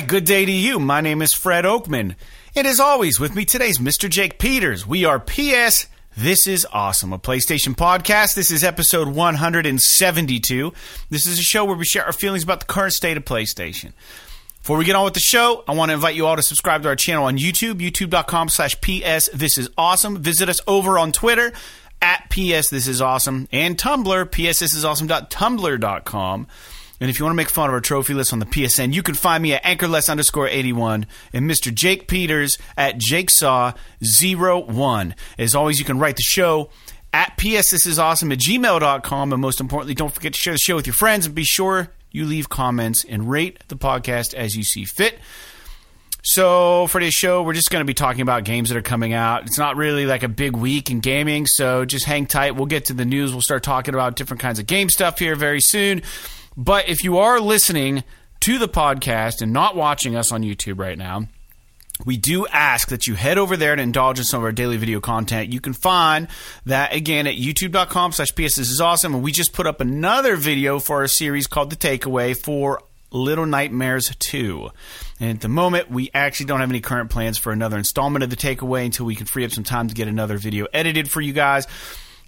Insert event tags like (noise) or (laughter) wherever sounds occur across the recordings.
good day to you. My name is Fred Oakman. And as always, with me today is Mr. Jake Peters. We are PS. This is awesome. A PlayStation podcast. This is episode 172. This is a show where we share our feelings about the current state of PlayStation. Before we get on with the show, I want to invite you all to subscribe to our channel on YouTube, youtube.com slash PS. This is awesome. Visit us over on Twitter at PS. This is awesome. And Tumblr, PS. And if you want to make fun of our trophy list on the PSN, you can find me at anchorless underscore 81 and Mr. Jake Peters at jakesaw01. As always, you can write the show at Awesome at gmail.com. And most importantly, don't forget to share the show with your friends and be sure you leave comments and rate the podcast as you see fit. So for this show, we're just going to be talking about games that are coming out. It's not really like a big week in gaming, so just hang tight. We'll get to the news. We'll start talking about different kinds of game stuff here very soon. But if you are listening to the podcast and not watching us on YouTube right now, we do ask that you head over there to indulge in some of our daily video content. You can find that again at youtube.com slash PS. This is awesome. And we just put up another video for our series called The Takeaway for Little Nightmares 2. And at the moment, we actually don't have any current plans for another installment of The Takeaway until we can free up some time to get another video edited for you guys.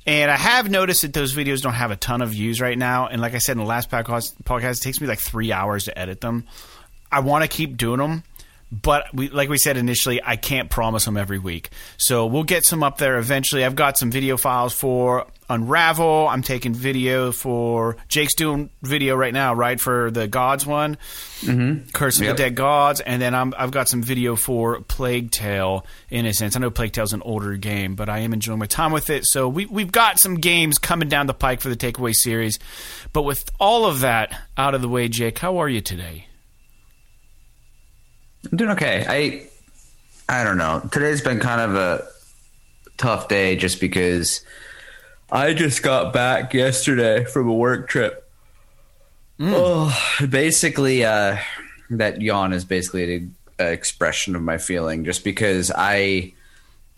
And I have noticed that those videos don't have a ton of views right now. And like I said in the last podcast, podcast it takes me like three hours to edit them. I want to keep doing them, but we, like we said initially, I can't promise them every week. So we'll get some up there eventually. I've got some video files for Unravel. I'm taking video for Jake's doing video right now, right for the Gods one, mm-hmm. Curse of yep. the Dead Gods, and then i have got some video for Plague Tale. Innocence. I know Plague Tale's an older game, but I am enjoying my time with it. So we we've got some games coming down the pike for the Takeaway series. But with all of that out of the way, Jake, how are you today? I'm doing okay. I I don't know. Today's been kind of a tough day just because I just got back yesterday from a work trip. Mm. Oh, basically, uh, that yawn is basically an expression of my feeling. Just because I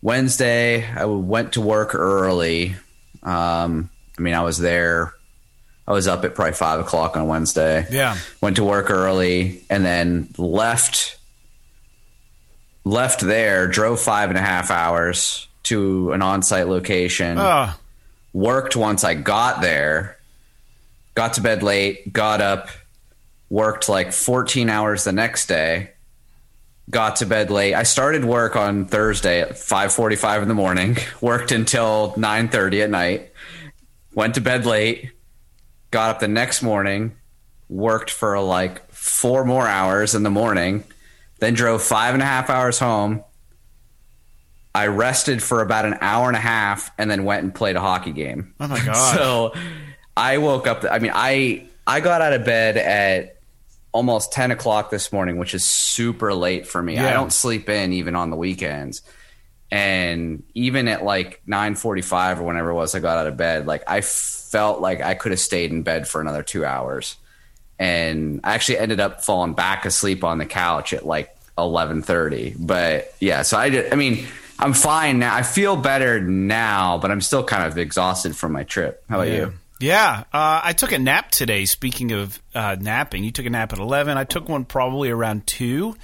Wednesday I went to work early. Um, I mean, I was there. I was up at probably five o'clock on Wednesday. Yeah, went to work early and then left. Left there, drove five and a half hours to an on-site location. Oh worked once I got there, got to bed late, got up, worked like 14 hours the next day, got to bed late. I started work on Thursday at 5:45 in the morning, (laughs) worked until 9:30 at night, went to bed late, got up the next morning, worked for like four more hours in the morning, then drove five and a half hours home, I rested for about an hour and a half and then went and played a hockey game. Oh my (laughs) god! so I woke up. I mean, I I got out of bed at almost ten o'clock this morning, which is super late for me. Yeah. I don't sleep in even on the weekends, and even at like nine forty five or whenever it was, I got out of bed. Like I felt like I could have stayed in bed for another two hours, and I actually ended up falling back asleep on the couch at like eleven thirty. But yeah, so I did. I mean I'm fine now. I feel better now, but I'm still kind of exhausted from my trip. How about yeah. you? Yeah, uh, I took a nap today. Speaking of uh, napping, you took a nap at 11. I took one probably around 2.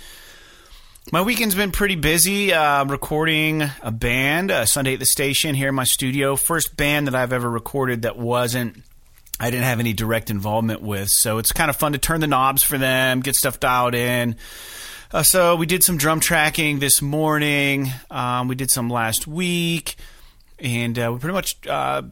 My weekend's been pretty busy. Uh, recording a band uh, Sunday at the station here in my studio. First band that I've ever recorded that wasn't I didn't have any direct involvement with. So it's kind of fun to turn the knobs for them, get stuff dialed in. Uh, so we did some drum tracking this morning. Um, we did some last week, and uh, we pretty much uh,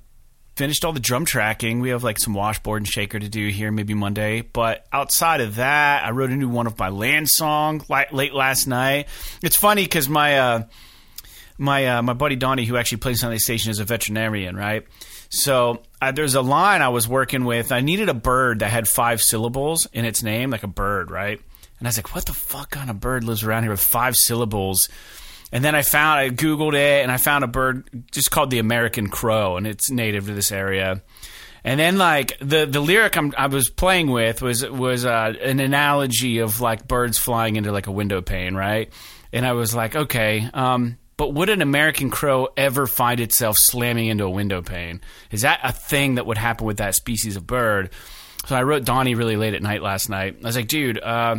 finished all the drum tracking. We have like some washboard and shaker to do here, maybe Monday. But outside of that, I wrote a new one of my land song late last night. It's funny because my uh, my uh, my buddy Donnie, who actually plays on the station, is a veterinarian, right? So uh, there's a line I was working with. I needed a bird that had five syllables in its name, like a bird, right? And I was like, what the fuck kind of bird lives around here with five syllables? And then I found, I Googled it and I found a bird just called the American crow and it's native to this area. And then like the the lyric I'm, i was playing with was was uh, an analogy of like birds flying into like a window pane, right? And I was like, okay, um, but would an American crow ever find itself slamming into a window pane? Is that a thing that would happen with that species of bird? So I wrote Donnie really late at night last night. I was like, dude, uh,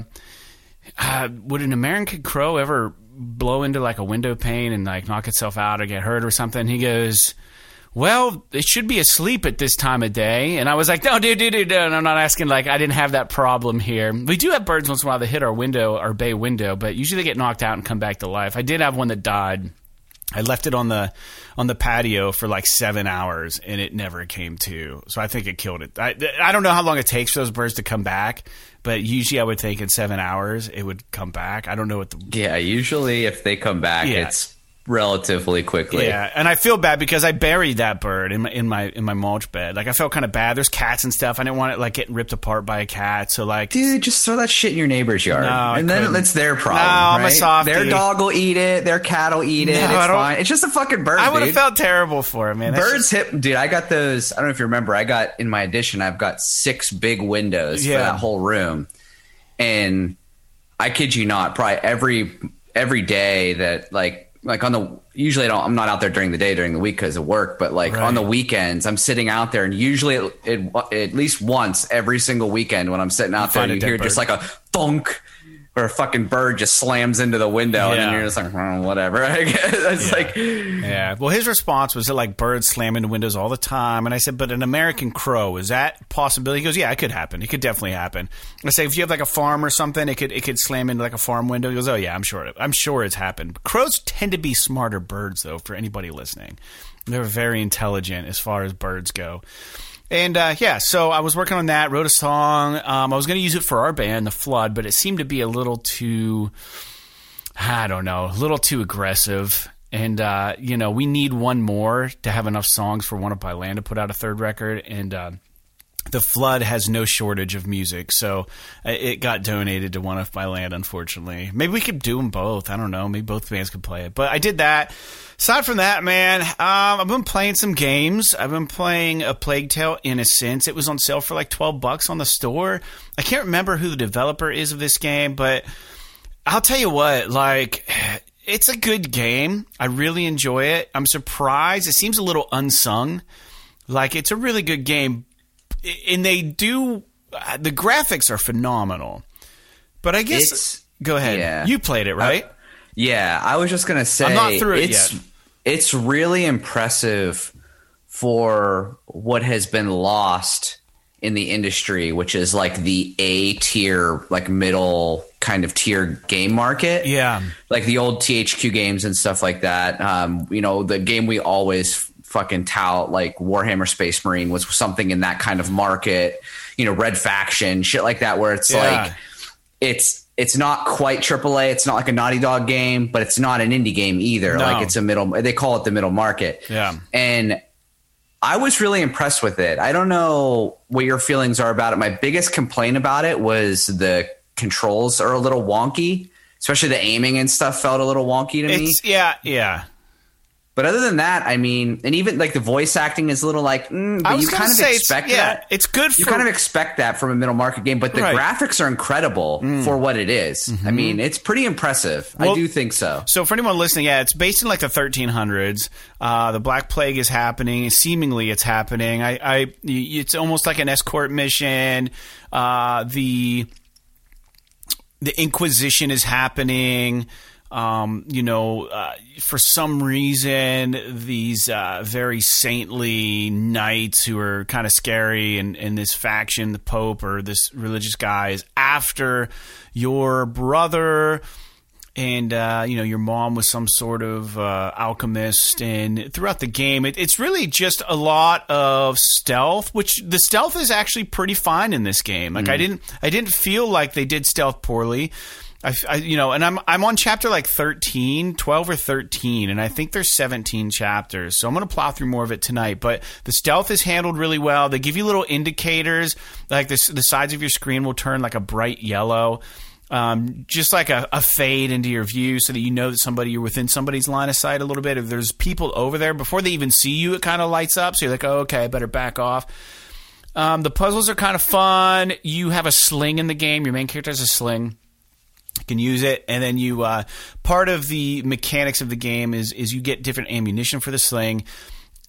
uh, would an American crow ever blow into like a window pane and like knock itself out or get hurt or something? He goes, well, it should be asleep at this time of day. And I was like, no, dude, dude, dude, no, I'm not asking. Like, I didn't have that problem here. We do have birds once in a while that hit our window, our bay window, but usually they get knocked out and come back to life. I did have one that died. I left it on the on the patio for like seven hours and it never came to. So I think it killed it. I, I don't know how long it takes for those birds to come back, but usually I would think in seven hours it would come back. I don't know what the Yeah, usually if they come back, Yeah. it's relatively quickly. Yeah, and I feel bad because I buried that bird in my in my in my mulch bed. Like I felt kind of bad. There's cats and stuff. I didn't want it like getting ripped apart by a cat. So like, Dude, just throw that shit in your neighbor's yard, No, and then it's their problem. No, I'm a. Their dog will eat it. Their cat will eat it. No, it's fine. It's just a fucking bird, I would have felt terrible for him, man. That's Birds hip, dude. I got those. I don't know if you remember. I got in my addition. I've got six big windows Yeah. for that whole room, and I kid you not, probably every every day that like like on the usually I don't, I'm not out there during the day during the week because of work, but like Right. on the weekends I'm sitting out there, and usually it, it, at least once every single weekend when I'm sitting out there, you hear just like a thunk. Or a fucking bird just slams into the window, and then you're just like, oh, whatever. (laughs) I guess it's like, Yeah. Well, his response was that like birds slam into windows all the time, and I said, "But an American crow is that a possibility?" He goes, "Yeah, it could happen. It could definitely happen." I say, "If you have like a farm or something, it could it could slam into like a farm window." He goes, "Oh yeah, I'm sure. It, I'm sure it's happened." Crows tend to be smarter birds, though. For anybody listening, they're very intelligent as far as birds go. And uh, yeah, so I was working on that, wrote a song. Um, I was going to use it for our band, The Flood, but it seemed to be a little too. I don't know, a little too aggressive. And, uh, you know, we need one more to have enough songs for One Up by Land to put out a third record. And uh, The Flood has no shortage of music. So uh, it got donated to One of by Land, unfortunately. Maybe we could do them both. I don't know. Maybe both bands could play it. But I did that. Aside from that, man, um, I've been playing some games. I've been playing A Plague Tale Innocence. It was on sale for like 12 bucks on the store. I can't remember who the developer is of this game, but I'll tell you what, like it's a good game. I really enjoy it. I'm surprised. It seems a little unsung. Like it's a really good game, and they do. uh, The graphics are phenomenal. But I guess It's- go ahead. yeah. You played it, right? Yeah, I was just gonna say I'm not through it it's yet. it's really impressive for what has been lost in the industry, which is like the A tier, like middle kind of tier game market. yeah. like the old THQ games and stuff like that. Um, you know, the game we always fucking tout, like Warhammer Space Marine, was something in that kind of market. You know, Red Faction, shit like that, where it's Yeah. like it's it's not quite AAA. It's not like a Naughty Dog game, but it's not an indie game either. No. Like it's a middle. They call it the middle market. Yeah. and. I was really impressed with it. I don't know what your feelings are about it. My biggest complaint about it was the controls are a little wonky, especially the aiming and stuff felt a little wonky to me. Yeah, yeah. But other than that, I mean, and even like the voice acting is a little like, mm, I but you kind of expect yeah, that. it's good You kind of expect that from a middle market game, but the Right. Mm. graphics are incredible for what it is. I mean, it's pretty impressive. I Mm-hmm. Do think so. So for anyone listening, yeah, it's based in like the 1300s. Uh, the Black Plague is happening. Seemingly, it's happening. I, I, it's almost like an escort mission. Uh, the the Inquisition is happening. Um, you know, uh, for some reason, these uh, very saintly knights who are kind of scary and, and this faction, the Pope or this religious guy, is after your brother and uh, you know your mom was some sort of uh, alchemist and throughout the game. It, it's really just a lot of stealth which the stealth is actually pretty fine in this game. Like i didn't i didn't feel like they did stealth poorly I, I- you know and i'm i'm on chapter like 13 12 or 13 and i think there's 17 chapters so i'm going to plow through more of it tonight but the stealth is handled really well they give you little indicators like this the sides of your screen will turn like a bright yellow um, just like a, a fade into your view so that you know that somebody you're within somebody's line of sight a little bit. If there's people over there before they even see you, it kind of lights up. So you're like, oh, okay, I better back off. Um, the puzzles are kind of fun. You have a sling in the game. Your main character has a sling. Can use it, and then you uh, part of the mechanics of the game is is you get different ammunition for the sling,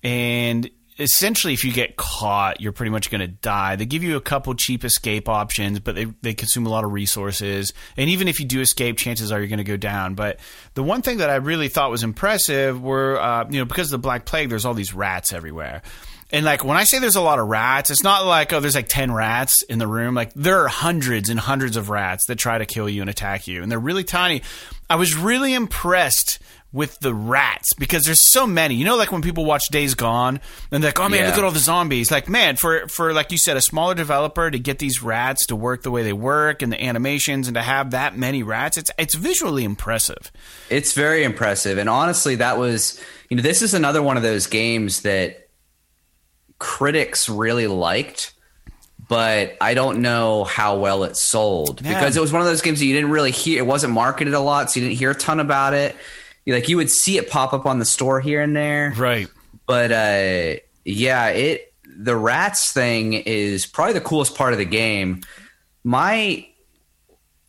and essentially if you get caught, you're pretty much going to die. They give you a couple cheap escape options, but they they consume a lot of resources. And even if you do escape, chances are you're going to go down. But the one thing that I really thought was impressive were uh, you know because of the Black Plague, there's all these rats everywhere. And like when I say there's a lot of rats, it's not like oh there's like 10 rats in the room. Like there are hundreds and hundreds of rats that try to kill you and attack you and they're really tiny. I was really impressed with the rats because there's so many. You know, like when people watch Days Gone and they're like, "Oh man, Yeah. look at all the zombies!" Like, man, for for like you said, a smaller developer to get these rats to work the way they work and the animations and to have that many rats, it's it's visually impressive. It's very impressive. And honestly, that was, you know, this is another one of those games that critics really liked, but I don't know how well it sold Yeah. because it was one of those games that you didn't really hear. It wasn't marketed a lot, so you didn't hear a ton about it. Like you would see it pop up on the store here and there, Right. but uh, yeah, it the rats thing is probably the coolest part of the game. My,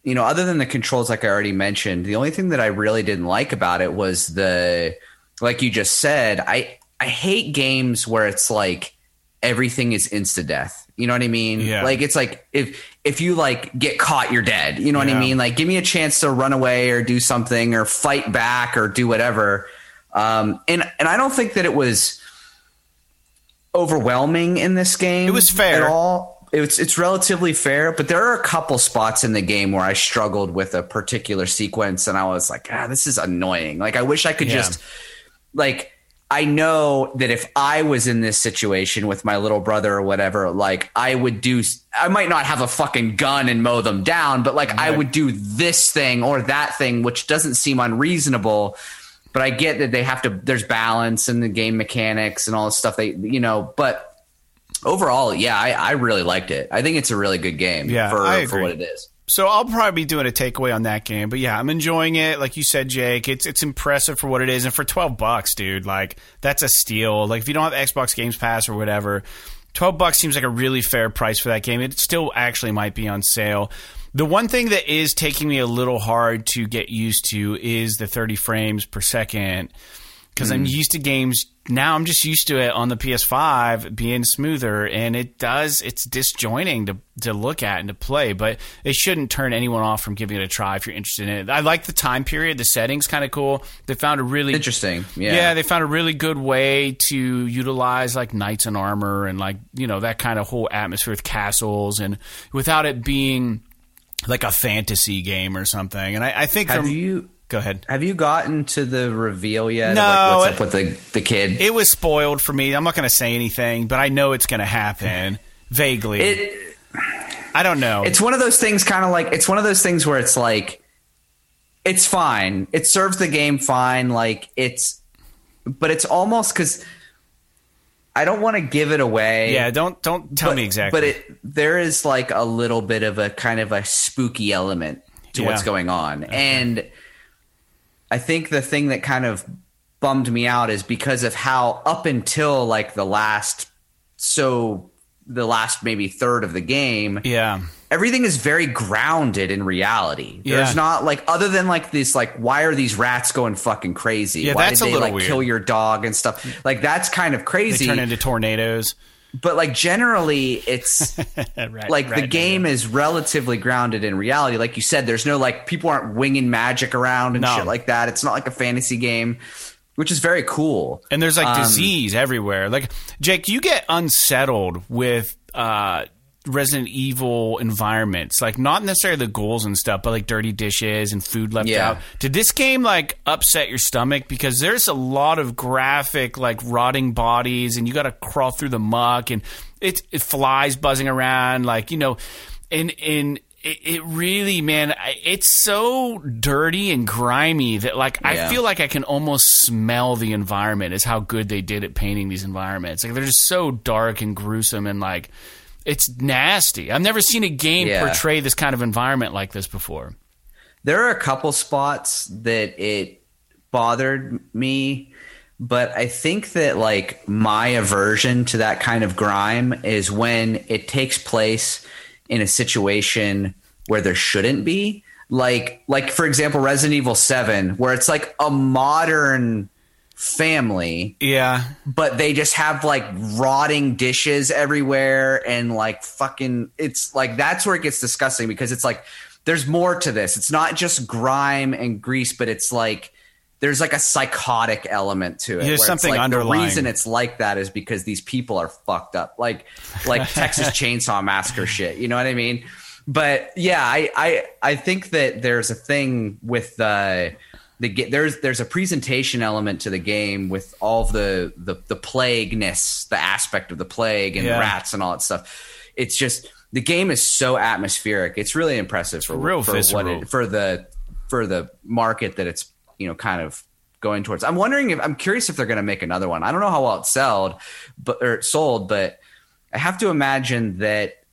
you know, other than the controls, like I already mentioned, the only thing that I really didn't like about it was the, like you just said, I I hate games where it's like everything is insta death. You know what I mean? Yeah. Like it's like if if you like get caught, you're dead. You know what I mean? Like give me a chance to run away or do something or fight back or do whatever. Um, and and I don't think that it was overwhelming in this game. It was fair. at all. It's it's relatively fair, but there are a couple spots in the game where I struggled with a particular sequence, and I was like, ah, this is annoying. Like I wish I could Yeah. just like I know that if I was in this situation with my little brother or whatever, like I would do, I might not have a fucking gun and mow them down, but like I would do this thing or that thing, which doesn't seem unreasonable. But I get that they have to, there's balance in the game mechanics and all this stuff. They, you know, but overall, yeah, I, I really liked it. I think it's a really good game Yeah, for, for what it is. So I'll probably be doing a takeaway on that game, but yeah, I'm enjoying it. Like you said, Jake, it's it's impressive for what it is, and for twelve bucks, dude, like that's a steal. Like if you don't have Xbox Games Pass or whatever, twelve bucks seems like a really fair price for that game. It still actually might be on sale. The one thing that is taking me a little hard to get used to is the 30 frames per second because I'm mm. used to games now. I'm just used to it on the PS5 being smoother, and it does. It's disjointing to to look at and to play, but it shouldn't turn anyone off from giving it a try if you're interested in it. I like the time period. The settings kind of cool. They found a really Interesting. Yeah. yeah, they found a really good way to utilize like knights in armor and like you know that kind of whole atmosphere with castles and without it being like a fantasy game or something. And I, I think Have from you, go ahead. have you gotten to the reveal yet? No, like what's it- up with the, the kid? It was spoiled for me. I'm not going to say anything, but I know it's going to happen vaguely. it I don't know. it's one of those things kind of like it's one of those things where it's like it's fine it serves the game fine like it's but it's almost because i don't want to give it away yeah, don't don't tell but, me exactly. but it there is like a little bit of a kind of a spooky element to what's going on and i think the thing that kind of bummed me out is because of how up until like the last so the last maybe third of the game yeah, everything is very grounded in reality. Yeah. There's not like other than like this like why are these rats going fucking crazy? Yeah, why that's did a little like weird. kill your dog and stuff? Like that's kind of they crazy. turn into tornadoes. But like generally it's (laughs) Rat- like the rat game is relatively grounded in reality. Like you said, there's no like people aren't winging magic around and No. shit like that. It's not like a fantasy game, which is very cool. And there's like Um, disease everywhere. Like Jake, you get unsettled with uh, Resident Evil environments, like not necessarily the goals and stuff, but like dirty dishes and food left Yeah. out. Did this game like upset your stomach because there's a lot of graphic like rotting bodies and you got to crawl through the muck and it, it flies buzzing around like you know, and and. It, it really, man, it's so dirty and grimy that, like, I feel like I can almost smell the environment. Is how good they did at painting these environments. Like, they're just so dark and gruesome and like, it's nasty. I've never seen a game Yeah. portray this kind of environment like this before. There are a couple spots that it bothered me, but I think that like my aversion to that kind of grime is when it takes place in a situation where there shouldn't be. Like like for example Resident Evil 7 where it's like a modern family Yeah. but they just have like rotting dishes everywhere and like fucking it's like that's where it gets disgusting because it's like there's more to this it's not just grime and grease but it's like there's like a psychotic element to it There's something like underlying. the reason it's like that is because these people are fucked up like (laughs) like texas chainsaw massacre shit you know what i mean but yeah i i i think that there's a thing with the the there's there's a presentation element to the game with all the the the plagueness, the aspect of the plague and Yeah. rats and all that stuff. It's just the game is so atmospheric. It's really impressive for real for what it, for the for the market that it's you know kind of going towards. I'm wondering if I'm curious if they're going to make another one. I don't know how well it sold, but or sold, but I have to imagine that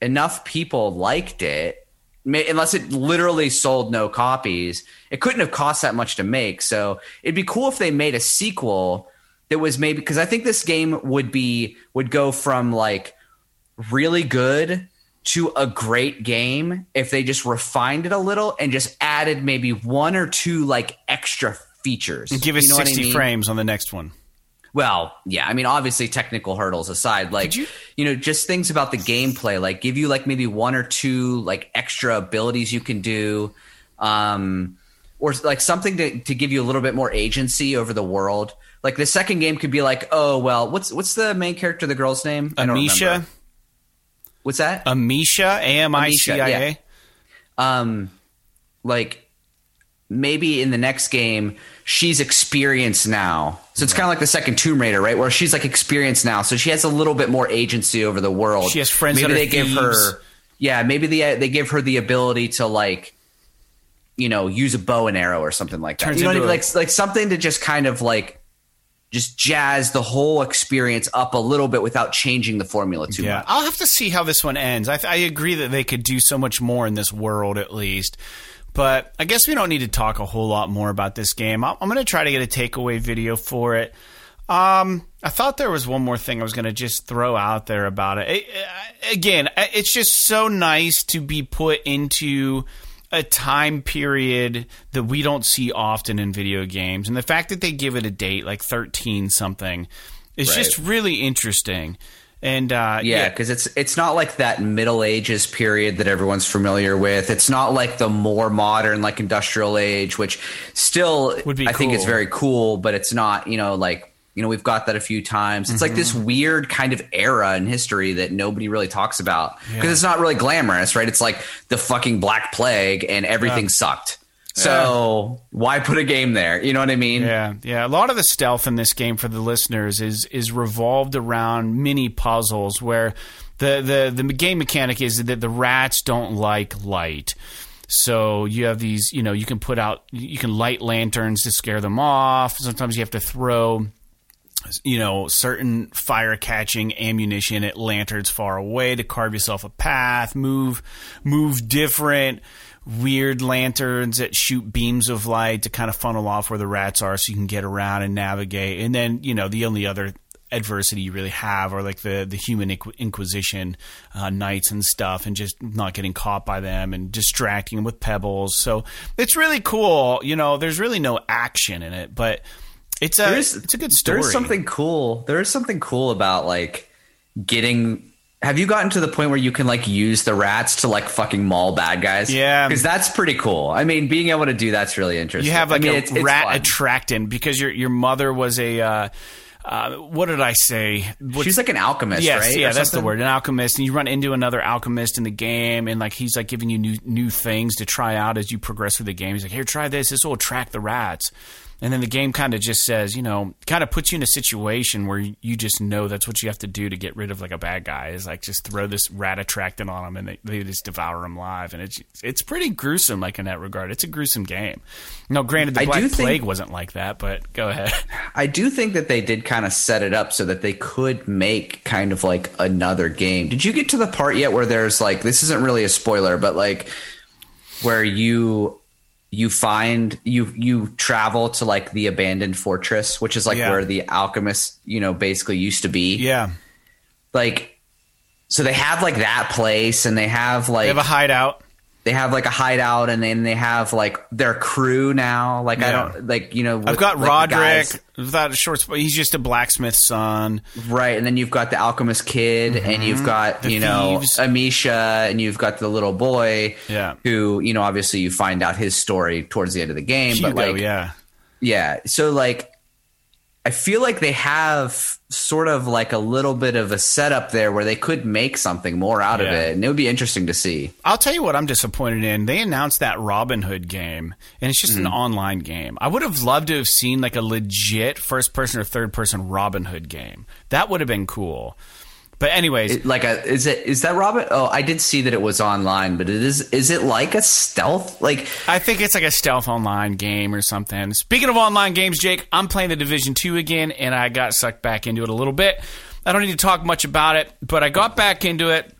enough people liked it unless it literally sold no copies it couldn't have cost that much to make so it'd be cool if they made a sequel that was maybe because i think this game would be would go from like really good to a great game if they just refined it a little and just added maybe one or two like extra features And Give us You know what I 60 mean? frames on the next one. Well, yeah, I mean, obviously, technical hurdles aside, like you- you, know, just things about the gameplay, like give you like maybe one or two like extra abilities you can do, um, or like something to to give you a little bit more agency over the world. Like the second game could be like, oh well, what's what's the main character, the girl's name? I Amicia. What's that? Amicia, A M I C I A. um like maybe in the next game she's experienced now so it's kind of like the second tomb raider right where she's like experienced now so she has a little bit more agency over the world She has friends maybe that are they give thieves. her yeah maybe they they give her the ability to like you know use a bow and arrow or something like that Turns you know what I mean? like like something to just kind of like just jazz the whole experience up a little bit without changing the formula too Yeah, much I'll have to see how this one ends. I, I agree that they could do so much more in this world, at least. But I guess we don't need to talk a whole lot more about this game. I'm, going to try to get a takeaway video for it. Um, I thought there was one more thing I was going to just throw out there about it. It- uh, Again, it's just so nice to be put into a time period that we don't see often in video games, and the fact that they give it a date like 13 something is Right. just really interesting. And uh, Yeah, because it's it's not like that Middle Ages period that everyone's familiar with. It's not like the more modern, like industrial age, which still Would be I think it's very cool, but it's not. You know, like you know, we've got that a few times. It's like this Mm-hmm. weird kind of era in history that nobody really talks about because it's not really glamorous, right? It's like the fucking Black Plague and everything sucked. So why put a game there? You know what I mean? Yeah, yeah. A lot of the stealth in this game for the listeners is is revolved around mini puzzles where the the the game mechanic is that the rats don't like light. So you have these, you know, you can put out, you can light lanterns to scare them off. Sometimes you have to throw you know, certain fire catching ammunition at lanterns far away to carve yourself a path, move move different weird lanterns that shoot beams of light to kind of funnel off where the rats are so you can get around and navigate. And then, you know, the only other adversity you really have are like the the human inquisition uh, knights and stuff and just not getting caught by them and distracting them with pebbles so it's really cool you know there's really no action in it but it's a There's- it's a good story There's something cool. There is something cool about like getting. Have you gotten to the point where you can like use the rats to like fucking maul bad guys? Yeah. because that's pretty cool. I mean, being able to do that's really interesting. You have like I mean, a it's, it's rat fun. attractant because your your mother was a uh, uh, what did I say? What- She's like an alchemist, yes, right? yeah, Or that's the word. An alchemist, and you run into another alchemist in the game, and like he's like giving you new new things to try out as you progress through the game. He's like, "Here, try this. This will attract the rats." And then the game kind of just says, you know, kind of puts you in a situation where you just know that's what you have to do to get rid of like a bad guy is like just throw this rat attractant on them and they, they just devour them live. And it's it's pretty gruesome, like in that regard. It's a gruesome game. No, granted, the I Black do think- Plague wasn't like that, but go ahead. (laughs) I do think that they did kind of set it up so that they could make kind of like another game. Did you get to the part yet where there's like this isn't really a spoiler, but like where you you find you you travel to like the abandoned fortress, which is like Yeah. where the alchemist, you know, basically used to be. yeah, Like so they have like that place and they have like they have a hideout. They have like a hideout and then they have like their crew now. Like I don't like you know. I've got like, Rodric without a short. He's just a blacksmith's son. right? And then you've got the alchemist kid, and you've got Mm-hmm. The you know thieves. Amicia, and you've got the little boy. Yeah. Who you know obviously you find out his story towards the end of the game, Hugo, but like yeah. Yeah. So like I feel like they have sort of like a little bit of a setup there where they could make something more out of it. And it would be interesting to see. I'll tell you what I'm disappointed in. They announced that Robin Hood game, and it's just an Mm-hmm. online game. I would have loved to have seen like a legit first person or third person Robin Hood game. That would have been cool. But anyways, It- like a is it is that Robin? Oh, I did see that it was online, but it is is it like a stealth? Like I think it's like a stealth online game or something. Speaking of online games, Jake, I'm playing the Division 2 again and I got sucked back into it a little bit. I don't need to talk much about it, but I got back into it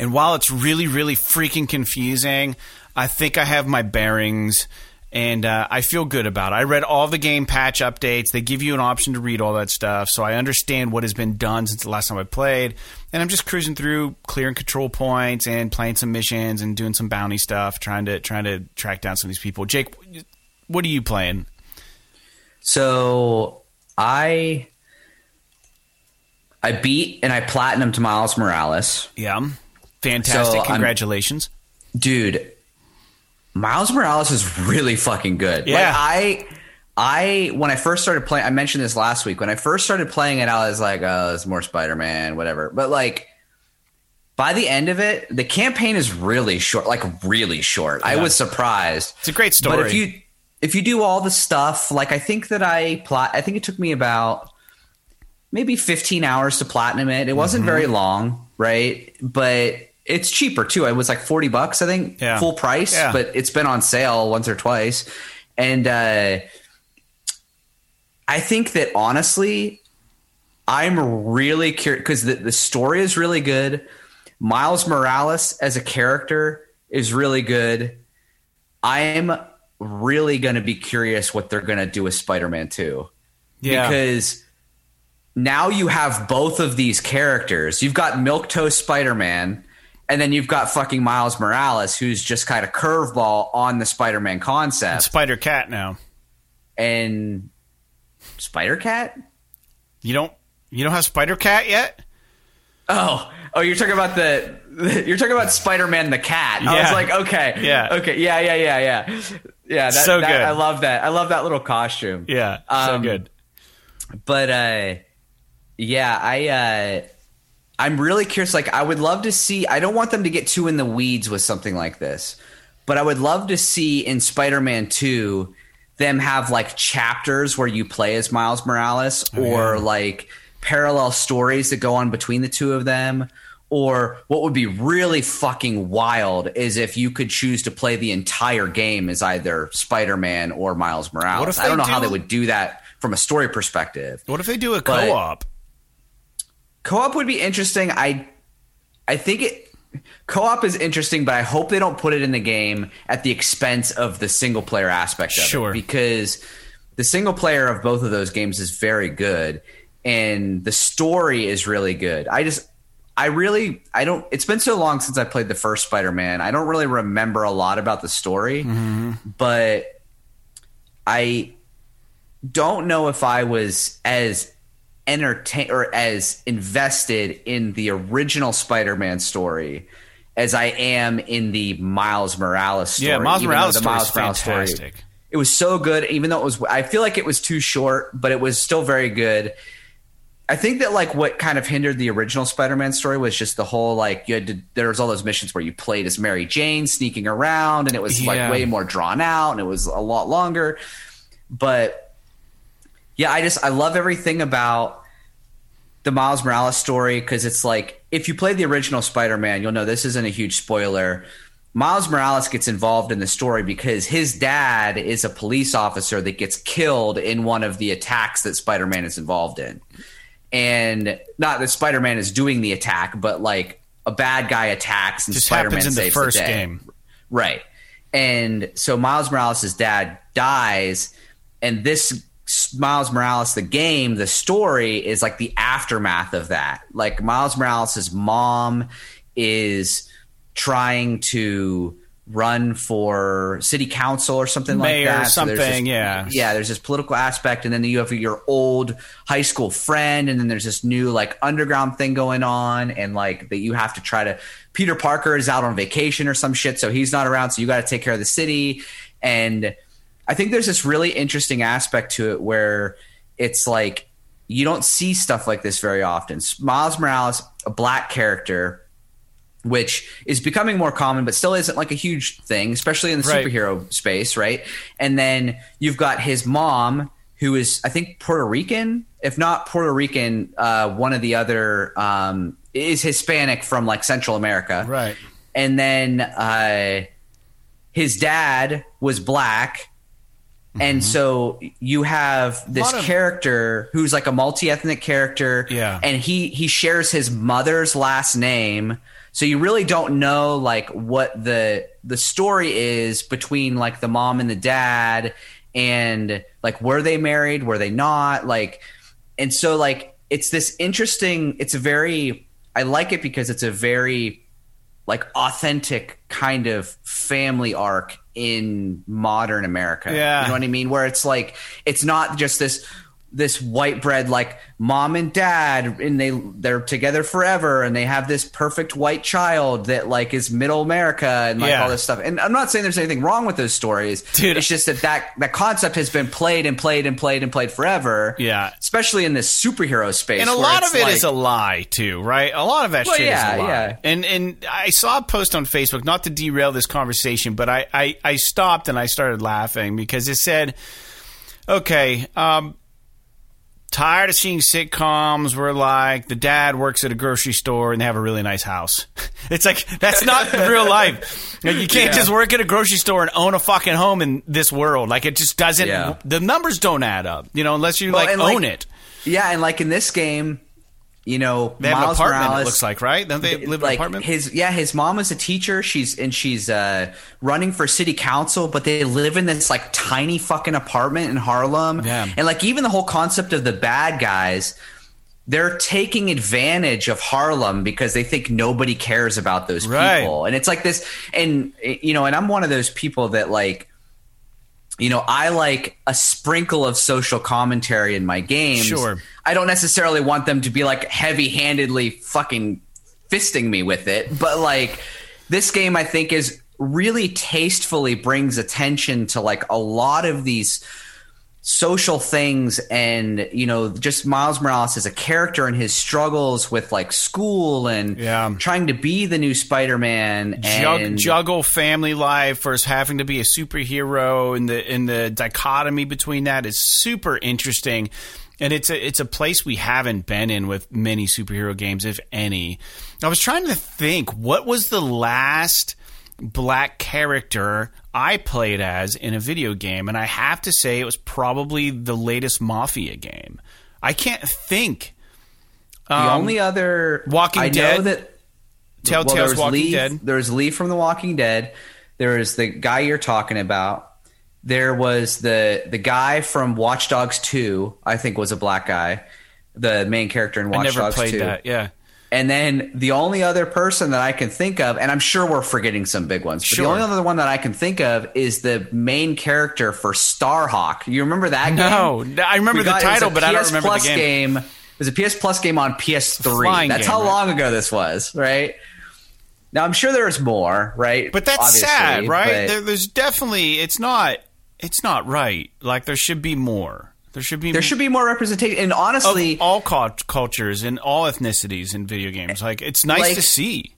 and while it's really really freaking confusing, I think I have my bearings and uh, I feel good about it. I read all the game patch updates. They give you an option to read all that stuff, so I understand what has been done since the last time I played. And I'm just cruising through, clearing control points and playing some missions and doing some bounty stuff, trying to trying to track down some of these people. Jake, what are you playing? so I I beat and I platinum to Miles Morales. Yeah, fantastic! So, I'm- Congratulations. dude miles morales is really fucking good. Yeah. like i i when i first started playing i mentioned this last week when i first started playing it i was like oh it's more spider-man whatever. But like by the end of it the campaign is really short like really short. I was surprised. It's a great story. but if you if you do all the stuff like i think that i plot i think it took me about maybe 15 hours to platinum it. It wasn't very Mm-hmm. long right? But it's cheaper too it was like 40 bucks i think Yeah. full price Yeah. but it's been on sale once or twice and uh i think that honestly i'm really curious because the, the story is really good miles morales as a character is really good i'm really going to be curious what they're going to do with spider-man 2 yeah, because now you have both of these characters. You've got Milquetoast Spider-Man, and then you've got fucking Miles Morales, who's just kind of curveball on the Spider-Man concept. Spider Cat now. And Spider Cat? You don't you don't have Spider Cat yet? Oh, oh, you're talking about the. (laughs) You're talking about Spider-Man the cat. I Yeah. was like, okay, Yeah. okay, yeah, yeah, yeah, yeah, yeah. That, So that- good. I love that. I love that little costume. Yeah, so Um, good. but uh yeah i uh i'm really curious like i would love to see i don't want them to get too in the weeds with something like this but i would love to see in spider-man 2 them have like chapters where you play as miles morales oh, or like parallel stories that go on between the two of them or what would be really fucking wild is if you could choose to play the entire game as either Spider-Man or Miles Morales. I don't know how they would do that from a story perspective. What if they do a co-op? Co-op would be interesting. I I think it co-op is interesting, but I hope they don't put it in the game at the expense of the single player aspect of Sure. it because the single player of both of those games is very good and the story is really good. I just I really I don't it's been so long since I played the first Spider-Man. I don't really remember a lot about the story, mm-hmm. but I don't know if I was as entertain or as invested in the original Spider-Man story as I am in the Miles Morales story. Yeah, Miles Morales the Miles Morales story- fantastic. it was so good, even though it was. I feel like it was too short, but it was still very good. I think that like what kind of hindered the original Spider-Man story was just the whole like you had to. There was all those missions where you played as Mary Jane sneaking around, and it was Yeah. like way more drawn out, and it was a lot longer. But yeah, I just I love everything about the Miles Morales story because it's like if you play the original Spider-Man, you'll know this isn't a huge spoiler. Miles Morales gets involved in the story because his dad is a police officer that gets killed in one of the attacks that Spider-Man is involved in. And not that Spider-Man is doing the attack, but like a bad guy attacks and Just Spider-Man happens in the saves first day. game. Right. And so Miles Morales' dad dies, and this Miles Morales, the game, the story is like the aftermath of that. Like Miles Morales' mom is trying to run for city council or something Mayor, like that. So there's something, this- yeah. yeah. There's this political aspect, and then you have your old high school friend, and then there's this new like underground thing going on, and like that you have to try to. Peter Parker is out on vacation or some shit, so he's not around, so you got to take care of the city, and I think there's this really interesting aspect to it where it's like you don't see stuff like this very often. Miles Morales, a black character, which is becoming more common, but still isn't like a huge thing, especially in the Right. superhero space, right? And then you've got his mom, who is, I think, Puerto Rican. If not Puerto Rican, uh, one of the other um, is Hispanic from like Central America, Right. And then uh, his dad was black. And so you have this Mm-hmm. Of- character who's like a multi-ethnic character, Yeah. and he he shares his mother's last name so you really don't know like what the the story is between like the mom and the dad and like were they married were they not like and so like it's this interesting it's a very i like it because it's a very like authentic kind of family arc in modern america Yeah. you know what i mean where it's like it's not just this this white bread like mom and dad and they they're together forever and they have this perfect white child that like is middle america and like Yeah. all this stuff and i'm not saying there's anything wrong with those stories Dude. it's just that that that concept has been played and played and played and played forever Yeah. especially in this superhero space and a lot of it is like- a lie too, right? A lot of that Well, shit yeah, is a lie. yeah. And and I saw a post on Facebook, not to derail this conversation, but I I, I stopped and I started laughing because it said, "Okay, um, tired of seeing sitcoms where like the dad works at a grocery store and they have a really nice house." (laughs) It's like that's not (laughs) real life. Like, you can't Yeah. just work at a grocery store and own a fucking home in this world. Like it just doesn't. Yeah. The numbers don't add up, you know, unless you Well, like own like, it. yeah and like in this game you know They have Miles an apartment. Morales, it looks like right. Don't they live in an apartment? his yeah his mom is a teacher she's and she's uh running for city council but they live in this like tiny fucking apartment in harlem Yeah. and like even the whole concept of the bad guys they're taking advantage of Harlem because they think nobody cares about those Right. people. And it's like this and you know, and I'm one of those people that like you know, I like a sprinkle of social commentary in my games. Sure. I don't necessarily want them to be like heavy-handedly fucking fisting me with it, but like this game I think is really tastefully brings attention to like a lot of these social things and you know just Miles Morales as a character and his struggles with like school and Yeah. trying to be the new Spider-Man Jug, and juggle family life versus having to be a superhero and the in the dichotomy between that is super interesting and it's a it's a place we haven't been in with many superhero games if any i was trying to think what was the last black character i played as in a video game and i have to say it was probably the latest mafia game i can't think the um, only other Walking I Dead? know that telltale's there's walking Lee, dead There's Lee from The Walking Dead. There is the guy you're talking about. There was the the guy from Watch Dogs 2, I think was a black guy, the main character in i Watch never Dogs played 2. that yeah And then the only other person that I can think of, and I'm sure we're forgetting some big ones, but Sure. the only other one that I can think of is the main character for Starhawk. You remember that No, game? I remember We the got- it was title, but I don't PS remember Plus the game. It was a PS Plus game on PS3. flying That's game, how right? long ago this was, right? Now I'm sure there's more, right? But that's Obviously, sad, right? but- There, there's definitely it's not it's not right. Like there should be more. There should be there should be more representation. And of honestly, all cult- cultures and all ethnicities in video games. Like it's nice Like- to see.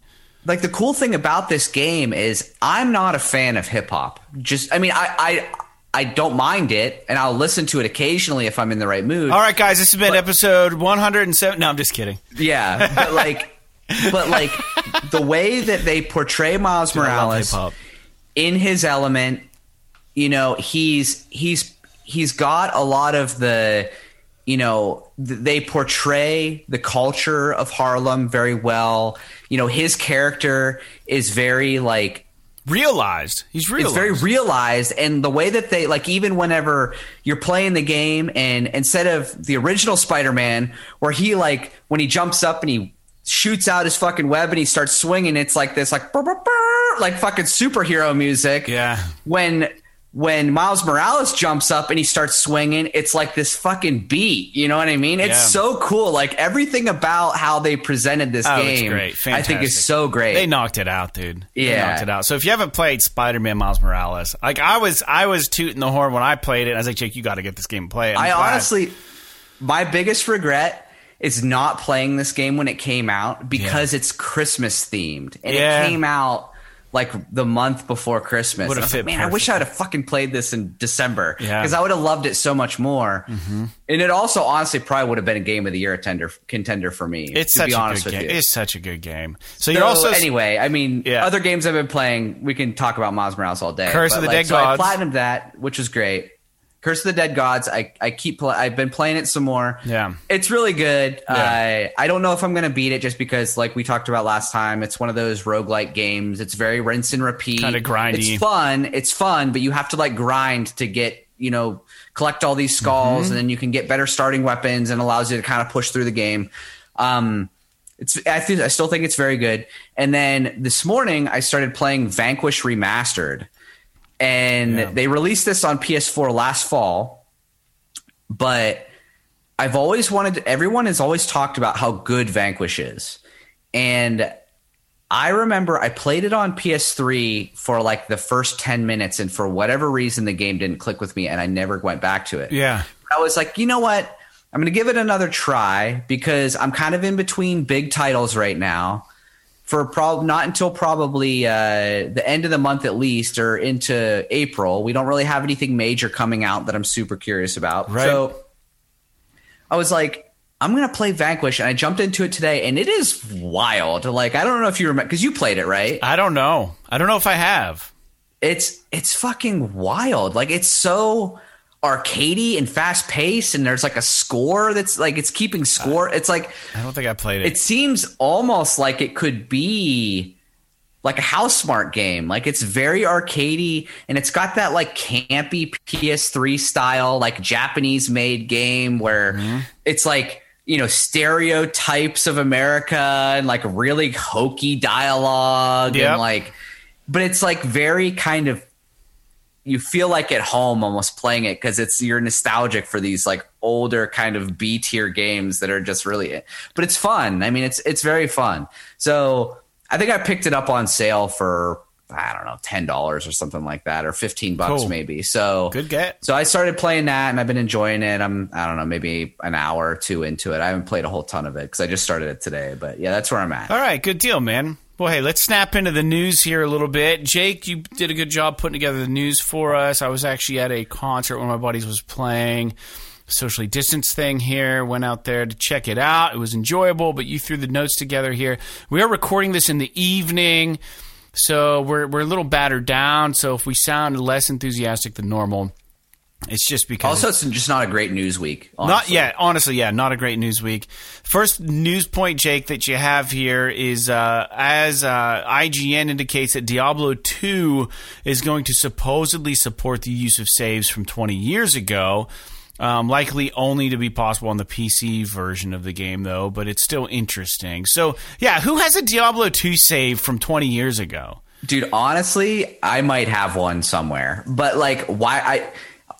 like the cool thing about this game is I'm not a fan of hip hop. Just I mean I I I don't mind it and I'll listen to it occasionally if I'm in the right mood. All right, guys, this has been episode 107. No, I'm just kidding. Yeah, but like (laughs) but like the way that they portray Miles Morales in his element, you know, he's he's he's got a lot of the you know they portray the culture of Harlem very well. You know, his character is very like Realized. He's realized. it's very realized and the way that they like even whenever you're playing the game and instead of the original spider-man where he like when he jumps up and he shoots out his fucking web and he starts swinging. It's like this, like, brr, brr, brr, like fucking superhero music. Yeah. When when Miles Morales jumps up and he starts swinging, it's like this fucking beat. You know what I mean? It's Yeah. so cool. Like everything about how they presented this Oh, game. I think is so great. They knocked it out, dude. They Yeah. knocked it out. So if you haven't played Spider-Man Miles Morales, like I was, I was tooting the horn when I played it. I was like, Jake, you got to get this game and play it. I'm I glad. honestly, my biggest regret is not playing this game when it came out because it's Christmas themed and Yeah. it came out like the month before Christmas. I like, Man, I wish I would have fucking played this in December Yeah. Mm-hmm. because I would have loved it so much more. And it also honestly probably would have been a game of the year contender contender for me. it's to such be a good with game. you. It's such a good game. So, So you're also anyway. I mean, Yeah. other games I've been playing. We can talk about Miles Morales all day. Curse but, of the like, Dead so I Gods. platinumed that, which was great. Curse of the Dead Gods. I I keep. Pl- I've been playing it some more. Yeah. it's really good. Yeah. Uh, I don't know if I'm going to beat it just because, like we talked about last time, it's one of those roguelike games. It's very rinse and repeat. Kinda grindy. It's fun. It's fun, but you have to like grind to get you know collect all these skulls, Mm-hmm. and then you can get better starting weapons, and allows you to kind of push through the game. Um, it's I think I still think it's very good. And then this morning I started playing Vanquish Remastered, and Yeah. they released this on PS4 last fall. But I've always wanted. Everyone has always talked about how good Vanquish is, and I remember I played it on PS3 for like the first ten minutes, and for whatever reason the game didn't click with me, and I never went back to it. yeah. I was like, you know what? I'm going to give it another try because I'm kind of in between big titles right now. For prob not until probably uh, the end of the month at least, or into April, we don't really have anything major coming out that I'm super curious about. Right. So I was like, I'm going to play Vanquish, and I jumped into it today, and it is wild. Like I don't know if you remember because you played it, right? I don't know. I don't know if I have. it's it's fucking wild. Like it's so arcadey and fast paced, and there's like a score that's like it's keeping score. It's like I don't think I played it. it seems almost like it could be like a Housemarque game. Like it's very arcadey, and it's got that like campy PS3 style, like Japanese made game where Mm-hmm. it's like you know stereotypes of America and like really hokey dialogue Yep. and like, but it's like very kind of you feel like at home almost playing it because it's you're nostalgic for these like older kind of B tier games that are just really but it's fun. I mean it's it's very fun. So I think I picked it up on sale for I don't know, ten dollars or something like that, or fifteen bucks Cool. maybe. So Good get. So I started playing that and I've been enjoying it. I'm I don't know, maybe an hour or two into it. I haven't played a whole ton of it because I just started it today. But yeah, that's where I'm at. All right, good deal, man. Well, hey, let's snap into the news here a little bit. Jake, you did a good job putting together the news for us. I was actually at a concert of my buddies was playing. Socially distanced thing here. Went out there to check it out. It was enjoyable, but you threw the notes together here. We are recording this in the evening, so we're we're a little battered down. So if we sound less enthusiastic than normal, it's just because Also, it's just not a great news week. not yet, honestly, yeah, not a great news week. First news point, Jake, that you have here is uh, as uh, IGN indicates that Diablo 2 is going to supposedly support the use of saves from 20 years ago. Um, likely only to be possible on the PC version of the game, though, but it's still interesting. So, yeah, who has a Diablo 2 save from 20 years ago? Dude, honestly, I might have one somewhere. But like why I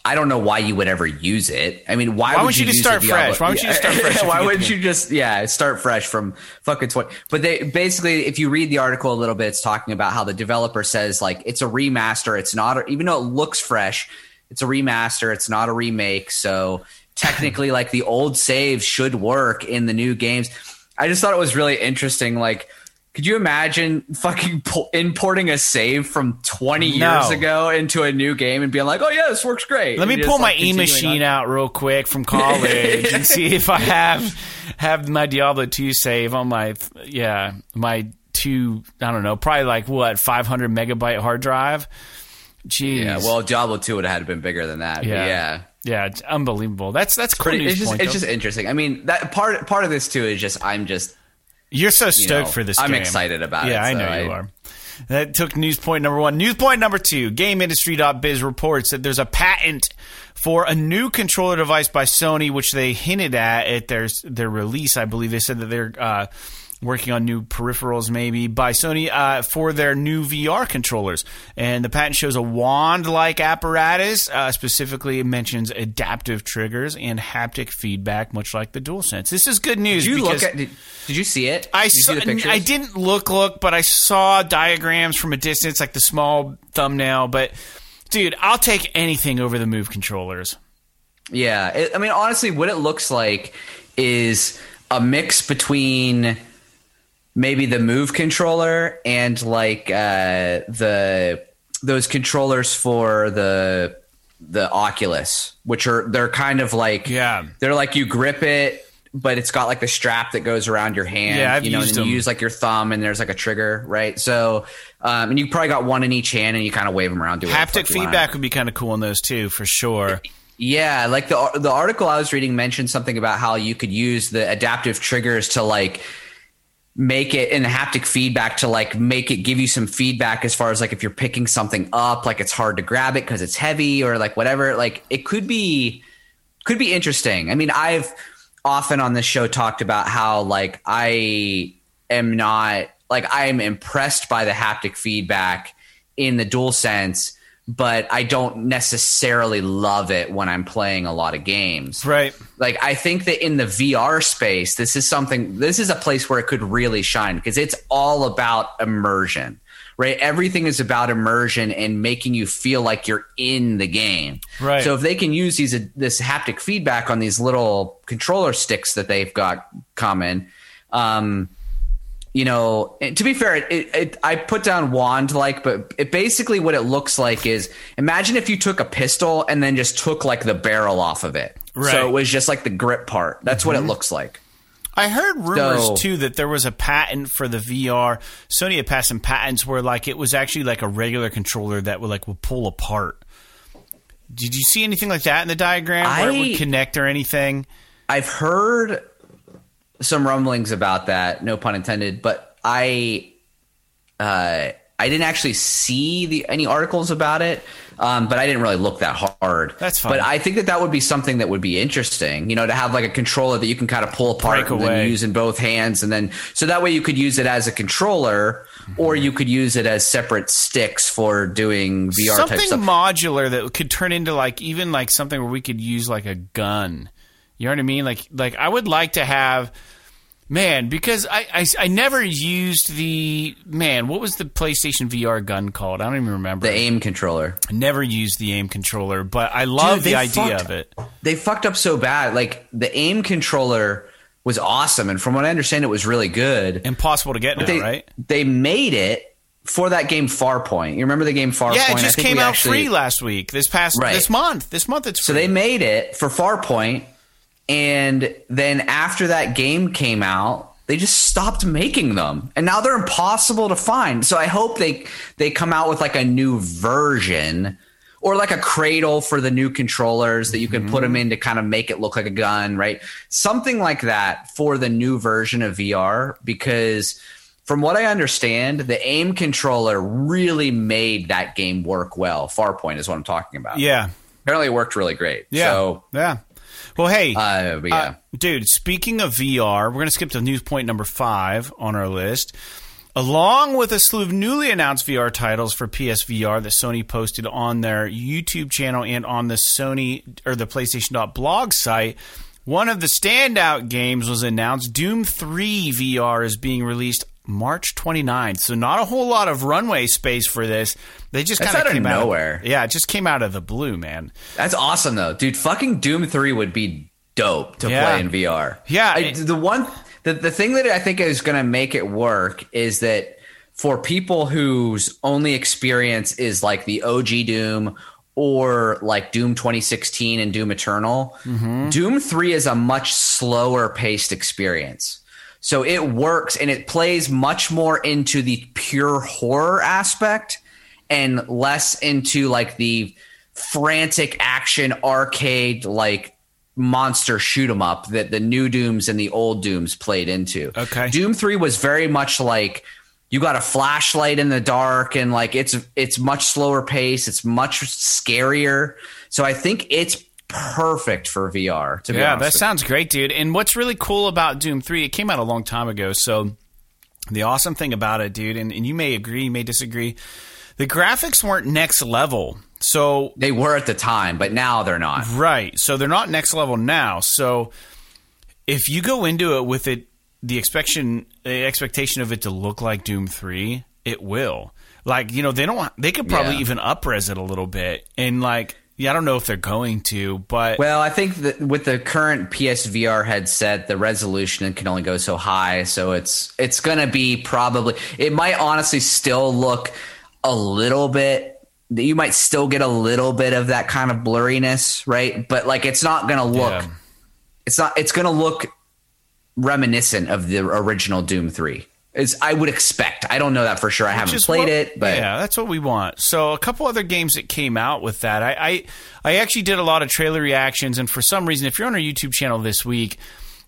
I don't know why you would ever use it. I mean, why, Why would you just start fresh? Why wouldn't you just start (laughs) fresh why wouldn't you just yeah, start fresh from fucking 20. But they basically if you read the article a little bit, it's talking about how the developer says like it's a remaster, it's not even though it looks fresh, it's a remaster, it's not a remake, so (laughs) technically like the old saves should work in the new games. I just thought it was really interesting like could you imagine fucking po- importing a save from 20 years ago into a new game and being like, "Oh yeah, this works great." Let me And just, pull my like, e machine out real quick from (laughs) college and see if I have have my Diablo 2 save on my yeah my two I don't know probably like what 500 megabyte hard drive. Jeez. Yeah, well, Diablo 2 would have had to been bigger than that. yeah, Yeah. yeah. it's unbelievable. That's that's cool Pretty, it's just point, it's though. just interesting. I mean, that part part of this too is just I'm just You're so stoked know, for this. I'm game. excited about yeah, it, Yeah, I so know you I- are. That took news point number one. News point number two. GameIndustry.biz reports that there's a patent for a new controller device by Sony, which they hinted at at their their release. I believe they said that they're uh, working on new peripherals, maybe by Sony uh, for their new VR controllers. And the patent shows a wand-like apparatus. Uh, specifically, mentions adaptive triggers and haptic feedback, much like the DualSense. This is good news. Did you look at? Did, did you see it? I did saw, see the pictures? I didn't look look, but I saw diagrams from a distance, like the small thumbnail. But dude, I'll take anything over the Move controllers. Yeah, it, I mean, honestly, what it looks like is a mix between maybe the Move controller and like uh, the those controllers for the the Oculus, which are they're kind of like Yeah. they're like you grip it. But it's got like the strap that goes around your hand. Yeah, I've you know, used and them. you use like your thumb, and there's like a trigger, right? So, um, and you probably got one in each hand, and you kind of wave them around. Do Haptic fuck you wanna. feedback would be kind of cool in those too, for sure. Yeah, like the the article I was reading mentioned something about how you could use the adaptive triggers to like make it and haptic feedback to like make it give you some feedback as far as like if you're picking something up like it's hard to grab it because it's heavy or like whatever. Like it could be could be interesting. I mean i've often on this show talked about how like i am not like i am impressed by the haptic feedback in the dual sense but i don't necessarily love it when i'm playing a lot of games Right. like I think that in the VR space, this is something. This is a place where it could really shine because it's all about immersion, right? Everything is about immersion and making you feel like you're in the game. Right. So if they can use these this haptic feedback on these little controller sticks that they've got coming, um, you know, to be fair, it, it, I put down wand like, but it basically what it looks like is imagine if you took a pistol and then just took like the barrel off of it. Right. So it was just like the grip part. That's what it mm-hmm. looks like. I heard rumors So- too that there was a patent for the VR. Sony had passed some patents where like it was actually like a regular controller that would like would pull apart. Did you see anything like that in the diagram where it would connect or anything? I've heard some rumblings about that, no pun intended, but I uh, I didn't actually see the any articles about it. Um, but I didn't really look that hard. That's fine. But I think that that would be something that would be interesting. You know, to have like a controller that you can kind of pull apart Break and then use in both hands, and then so that way you could use it as a controller, Mm-hmm. or you could use it as separate sticks for doing VR type something stuff. modular that could turn into like even like something where we could use like a gun. You know what I mean? Like like I would like to have man because I, I I never used the man. What was the PlayStation VR gun called? I don't even remember. the aim controller. I never used the aim controller, but I love Dude, the idea fucked- of it. they fucked up so bad. Like the aim controller was awesome, and from what I understand, it was really good. Impossible to get now, they right? they made it for that game Farpoint. You remember the game Farpoint? Yeah, it just came out actually- free last week. This past Right. this month. This month it's So free. they made it for Farpoint, and then after that game came out, they just stopped making them, and now they're impossible to find. So I hope they they come out with like a new version. Or like a cradle for the new controllers that you can put mm-hmm. them in to kind of make it look like a gun, right? Something like that for the new version of VR, because from what I understand, the aim controller really made that game work well. Farpoint is what I'm talking about yeah. apparently it worked really great. Yeah. So, yeah. Well, hey, uh, but yeah. Uh, dude, speaking of VR, we're going to skip to news point number five on our list. Along with a slew of newly announced VR titles for PSVR that Sony posted on their YouTube channel and on the Sony or the PlayStation.blog site, one of the standout games was announced. Doom 3 VR is being released March 29th. So not a whole lot of runway space for this. They just kind out of came out nowhere. yeah, it just came out of the blue, man. That's awesome though, dude. Fucking Doom Three would be dope to Yeah. play in VR. Yeah, I- the one the the thing that I think is going to make it work is that for people whose only experience is like the OG Doom or like Doom 2016 and Doom Eternal, Mm-hmm. Doom 3 is a much slower paced experience. So it works and it plays much more into the pure horror aspect and less into like the frantic action arcade like monster shoot 'em up that the new dooms and the old dooms played into. Okay. Doom 3 was very much like you got a flashlight in the dark and like it's it's much slower pace, it's much scarier. So I think it's perfect for VR to be Yeah, that you. sounds great, dude. And what's really cool about Doom 3, it came out a long time ago, so The awesome thing about it, dude, and, and you may agree, you may disagree, the graphics weren't next level. So They were at the time, but now they're not. Right. So they're not next level now. So if you go into it with it the expectation the expectation of it to look like Doom 3, it will. Like, you know, they don't they could probably Yeah. even upres it a little bit. And like yeah, I don't know if they're going to, but Well, I think that with the current PSVR headset, the resolution can only go so high, so it's it's going to be probably it might honestly still look a little bit you might still get a little bit of that kind of blurriness, right? But like it's not going to look Yeah. it's not it's going to look reminiscent of the original Doom 3. Is I would expect. I don't know that for sure. I haven't played what- it, but yeah, that's what we want. So a couple other games that came out with that. I, I I actually did a lot of trailer reactions, and for some reason, if you're on our YouTube channel this week,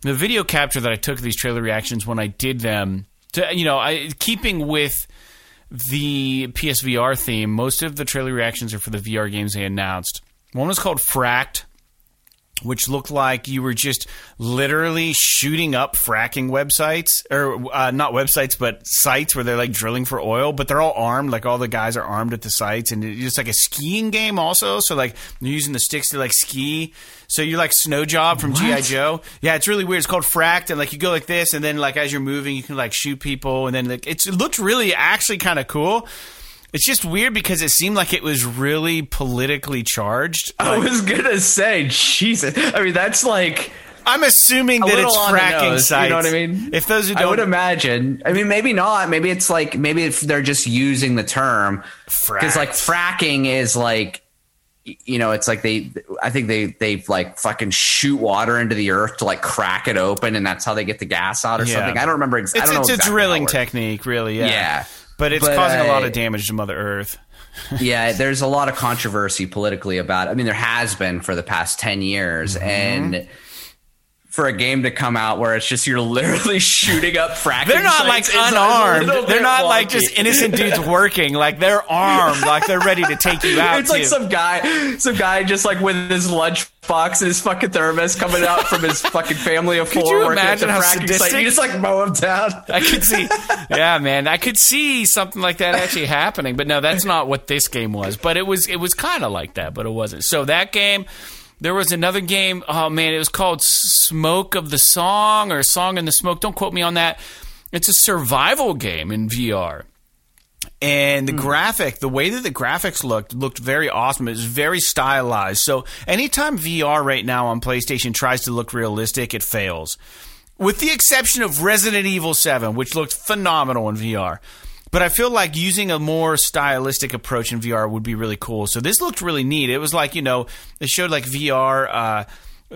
the video capture that I took of these trailer reactions when I did them, to you know, I keeping with the PSVR theme, most of the trailer reactions are for the VR games they announced. One was called Fracked, which looked like you were just literally shooting up fracking websites or uh, not websites but sites where they're like drilling for oil but they're all armed like all the guys are armed at the sites and it's just like a skiing game also so like you're using the sticks to like ski. So you're like snow job from gi joe. Yeah it's really weird. It's called fracked and like you go like this and then like as you're moving you can like shoot people and then like it's, it looked really actually kind of cool it's just weird because it seemed like it was really politically charged I was going to say Jesus. I mean, that's like I'm assuming a that it's fracking nose, sites. You know what I mean? If those who I don't, I would imagine. I mean, maybe not. Maybe it's like maybe if they're just using the term because like fracking is like you know it's like they I think they they like fucking shoot water into the earth to like crack it open and that's how they get the gas out or Yeah. something. I don't remember. Ex- I it's, don't it's a exactly how it drilling technique, really. Yeah, Yeah. But it's But, causing a lot of damage to Mother Earth. (laughs) yeah, there's a lot of controversy politically about. It. I mean, there has been for the past ten years, Mm-hmm. and for a game to come out where it's just you're literally (laughs) shooting up fracking. They're not like unarmed. They're not like just (laughs) innocent dudes working. Like they're armed. Like they're ready to take you out. It's like too. some guy, some guy just like with his lunchbox and his fucking thermos coming out from his (laughs) fucking family of four. you at the imagine how fracking site. sadistic? You just like (laughs) mow him down. I could see, yeah, man, I could see something like that actually happening. But no, that's not what this game was. But it was, it was kind of like that, but it wasn't. So that game, there was another game. Oh man, it was called Smoke of the Song or Song in the Smoke. Don't quote me on that. It's a survival game in VR. And the graphic, the way that the graphics looked, looked very awesome. It was very stylized. So anytime VR right now on PlayStation tries to look realistic, it fails with the exception of Resident Evil 7, which looked phenomenal in VR. But I feel like using a more stylistic approach in VR would be really cool. So this looked really neat. It was like, you know, it showed like VR uh,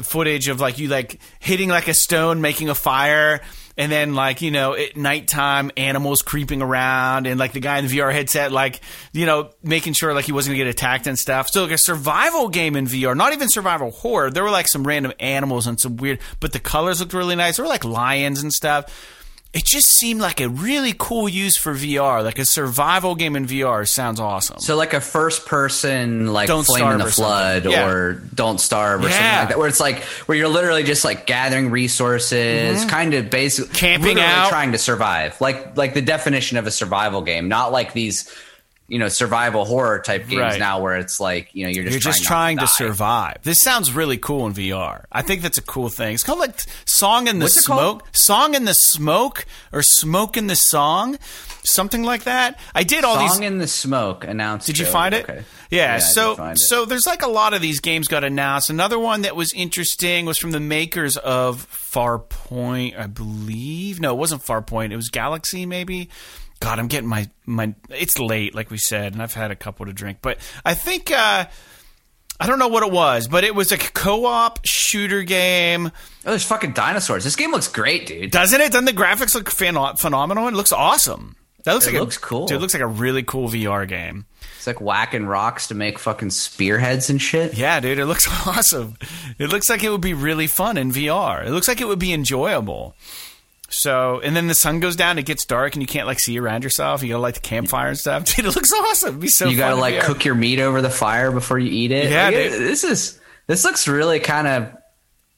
footage of like you like hitting like a stone, making a fire, and then like, you know, at nighttime, animals creeping around, and like the guy in the VR headset, like, you know, making sure like he wasn't gonna get attacked and stuff. So like a survival game in VR, not even survival horror. There were like some random animals and some weird, but the colors looked really nice. There were like lions and stuff it just seemed like a really cool use for VR. Like a survival game in VR sounds awesome. So like a first person like Don't flame in the flood. Yeah. or don't starve or something like that where it's like where you're literally just like gathering resources kind of basically Mm-hmm. Camping out. trying to survive like like the definition of a survival game not like these you know survival horror type games Right. now where it's like you know you're just You're just trying, trying not to survive. This sounds really cool in VR. I think that's a cool thing. It's called like Song in the What's? Smoke. Song in the Smoke or Smoke in the Song. Something like that. I did all these Song in the Smoke announced. Did you find it? Okay. Yeah, I so did find it. so there's like a lot of these games got announced. Another one that was interesting was from the makers of Farpoint, I believe. No, it wasn't Farpoint. It was Galaxy, maybe. God, I'm getting my my. It's late, like we said, and I've had a couple to drink, but I think. uh I don't know what it was, but it was a co-op shooter game. oh, there's fucking dinosaurs. This game looks great, dude. Doesn't it? Doesn't the graphics look phen- phenomenal? It looks awesome. That looks It like looks a, cool. Dude, it looks like a really cool VR game. It's like whacking rocks to make fucking spearheads and shit. Yeah, dude, it looks (laughs) awesome. It looks like it would be really fun in VR. It looks like it would be enjoyable. So, and then the sun goes down, it gets dark, and you can't like see around yourself. You gotta light the campfire and stuff. (laughs) Dude, it looks awesome. It'd be so. you gotta like cook your meat over the fire before you eat it. Yeah, Like, it- this is this looks really kind of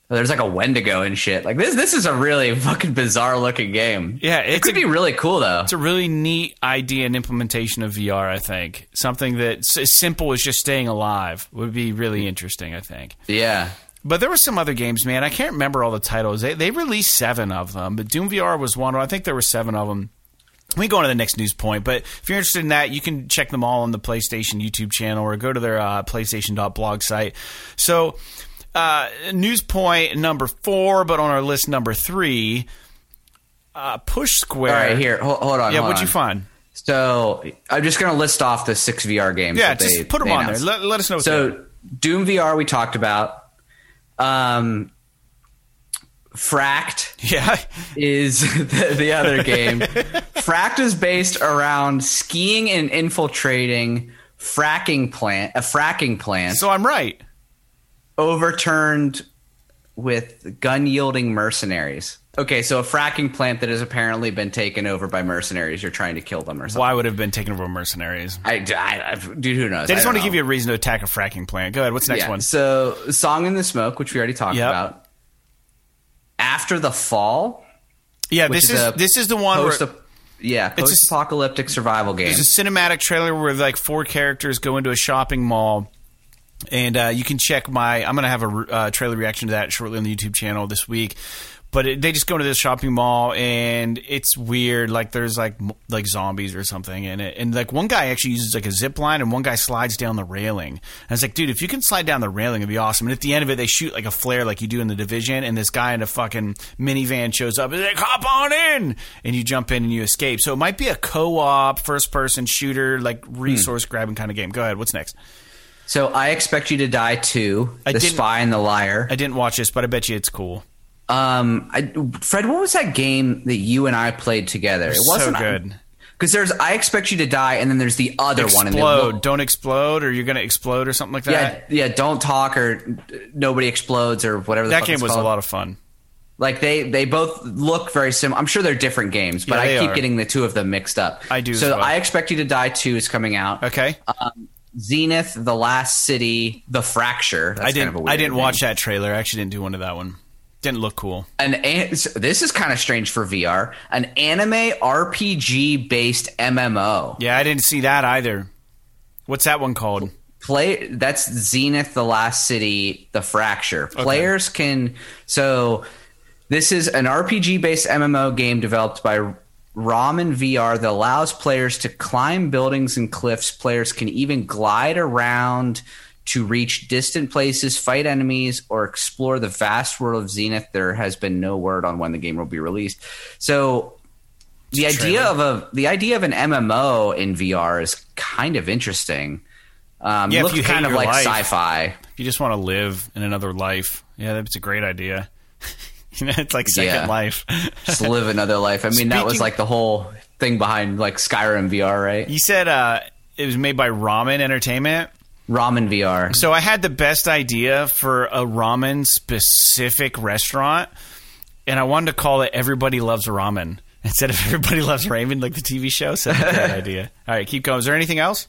there's like a Wendigo and shit. Like this, this is a really fucking bizarre looking game. Yeah, it could a- be really cool though. It's a really neat idea and implementation of VR. I think something that's as simple as just staying alive would be really interesting. I think. Yeah, But there were some other games, man. I can't remember all the titles. They they released seven of them, but Doom VR was one. I think there were seven of them. We go on to the next news point, but if you're interested in that, you can check them all on the PlayStation YouTube channel or go to their uh, PlayStation.blog site. So, uh, news point number four, but on our list number three, uh, Push Square. All right, here, hold, hold on. Yeah, hold what'd you find? So I'm just gonna list off the six VR games. Yeah, that just they, put them on there. Let, let us know. So Doom VR we talked about. Um, Fracked yeah, is (laughs) the, the other game. (laughs) Fracked is based around skiing and infiltrating fracking plant, a fracking plant so I'm right. overturned with gun yielding mercenaries. Okay, so a fracking plant that has apparently been taken over by mercenaries. You're trying to kill them or something. Why would have been taken over by mercenaries? I, I, I- dude, who knows? They just want to give you a reason to attack a fracking plant. Go ahead. What's the next yeah. one? So, Song in the Smoke, which we already talked Yep. about. After the Fall, Yeah, this is is this is the one where post yeah, It's a- post-apocalyptic survival game. There's a cinematic trailer where like four characters go into a shopping mall, and uh, you can check my. I'm going to have a uh, trailer reaction to that shortly on the YouTube channel this week. But it, they just go into this shopping mall, and it's weird. Like there's like like zombies or something in it, and like one guy actually uses like a zip line, and one guy slides down the railing. And it's like, dude, if you can slide down the railing, it'd be awesome. And at the end of it, they shoot like a flare, like you do in the division, and this guy in a fucking minivan shows up, and like, hop on in, and you jump in and you escape. So it might be a co-op, first-person shooter, like hmm. resource grabbing kind of game. Go ahead. What's next? so, I expect you to die too. I the Spy and the Liar. I didn't watch this, but I bet you it's cool. Um, I, Fred, what was that game that you and I played together? It wasn't good. Because there's I expect you to die, and then there's the other one. And they Explode! Don't explode, or you're gonna explode, or something like that. yeah, yeah. Don't talk or nobody explodes or whatever. The that game was a lot of fun. Like they they both look very similar. I'm sure they're different games, but Yeah, I keep are. getting the two of them mixed up. I do So well. I expect you to die two is coming out. Okay, Um, Zenith, the Last City, the Fracture. That's I didn't. of a I didn't name. watch that trailer. I actually didn't do one of that one. Didn't look cool. An, an this is kind of strange for VR. An anime RPG based MMO. Yeah, I didn't see that either. What's that one called? play that's zenith the last city the fracture players can so this is an rpg based mmo game developed by ramen vr that allows players to climb buildings and cliffs players can even glide around to reach distant places fight enemies or explore the vast world of zenith there has been no word on when the game will be released so the idea of a the idea of an mmo in vr is kind of interesting um, Yeah, looks kind of like life. sci-fi. If you just want to live in another life, yeah, that's a great idea. (laughs) you know, it's like Second Yeah. Life. (laughs) Just live another life. I mean, that was like the whole thing behind like Skyrim VR, right? you said uh, it was made by Ramen Entertainment. Ramen VR. So I had the best idea for a ramen specific restaurant, and I wanted to call it "Everybody Loves Ramen" (laughs) instead of "Everybody Loves Ramen," like the TV show. So that's a great (laughs) idea. All right, keep going. Is there anything else?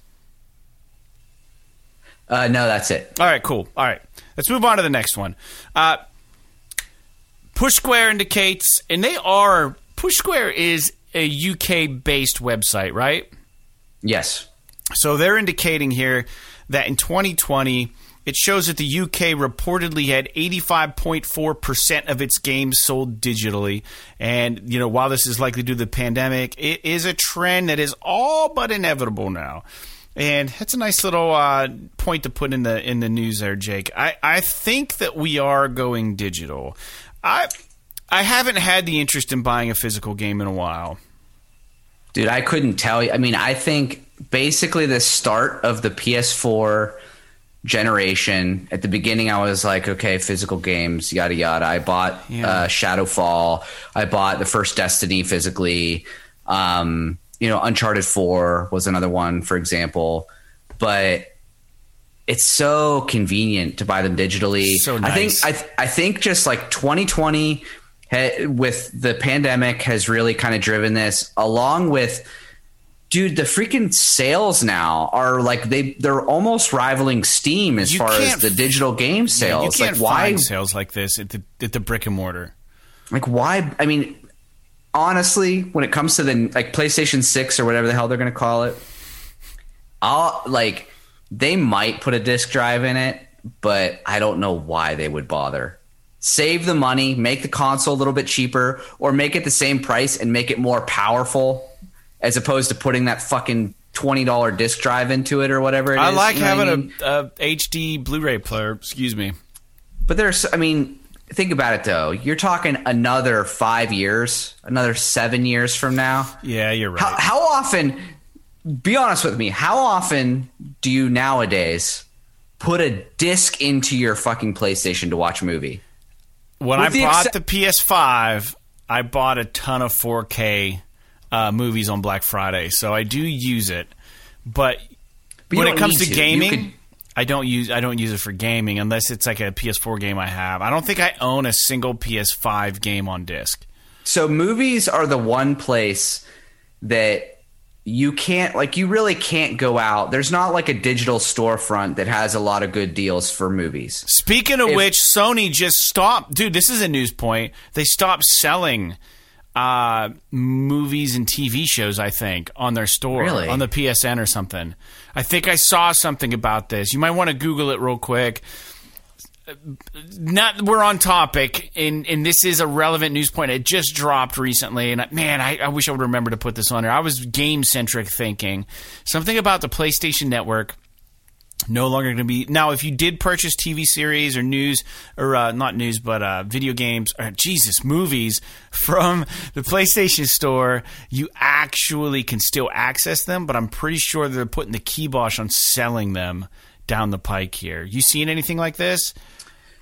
Uh, no, that's it. All right, cool. All right, let's move on to the next one. Uh, Push Square indicates, and they are Push Square is a UK based website, right? Yes. So they're indicating here that in 2020, it shows that the UK reportedly had 85.4% of its games sold digitally. And, you know, while this is likely due to the pandemic, it is a trend that is all but inevitable now. And that's a nice little uh, point to put in the in the news there, Jake. I, I think that we are going digital. I I haven't had the interest in buying a physical game in a while. Dude, I couldn't tell you. I mean, I think basically the start of the PS4 generation, at the beginning, I was like, okay, physical games, yada, yada. I bought Yeah. uh, Shadowfall. I bought the first Destiny physically. Um, you know, Uncharted 4 was another one, for example. But it's so convenient to buy them digitally. So I think. I th- I think just like 2020 ha- with the pandemic has really kind of driven this along with dude, the freaking sales now are like they they're almost rivaling Steam as You far as the digital game you sales. can't like why sales like this at the at the brick and mortar. like why I mean honestly, when it comes to the like PlayStation 6 or whatever the hell they're going to call it, I'll like they might put a disk drive in it, but I don't know why they would bother. Save the money, make the console a little bit cheaper or make it the same price and make it more powerful as opposed to putting that fucking $20 disk drive into it or whatever it I is, like you know what I having mean? a, a HD Blu-ray player. Excuse me. But there's, I mean, think about it though. You're talking another five years, another seven years from now. Yeah, you're right. How, how often? Be honest with me. How often do you nowadays put a disc into your fucking PlayStation to watch a movie? when with I the bought excep- the PS5, I bought a ton of 4K uh, movies on Black Friday, so I do use it. But, But when it comes to to. Gaming, could- I don't use I don't use it for gaming unless it's like a PS4 game I have. I don't think I own a single PS5 game on disc. So movies are the one place that you can't like you really can't go out. There's not like a digital storefront that has a lot of good deals for movies. Speaking of If- which, Sony just stopped. Dude, this is a news point. They stopped selling uh, movies and TV shows. I think on their store, Really? on the PSN or something. I think I saw something about this. You might want to Google it real quick. Not we're on topic, and and this is a relevant news point. It just dropped recently, and I, man, I, I wish I would remember to put this on here. I was game centric thinking something about the PlayStation Network no longer going to be now if you did purchase tv series or news or uh, not news but uh, video games or jesus movies (laughs) from the playstation store you actually can still access them but i'm pretty sure they're putting the kibosh on selling them down the pike here you seen anything like this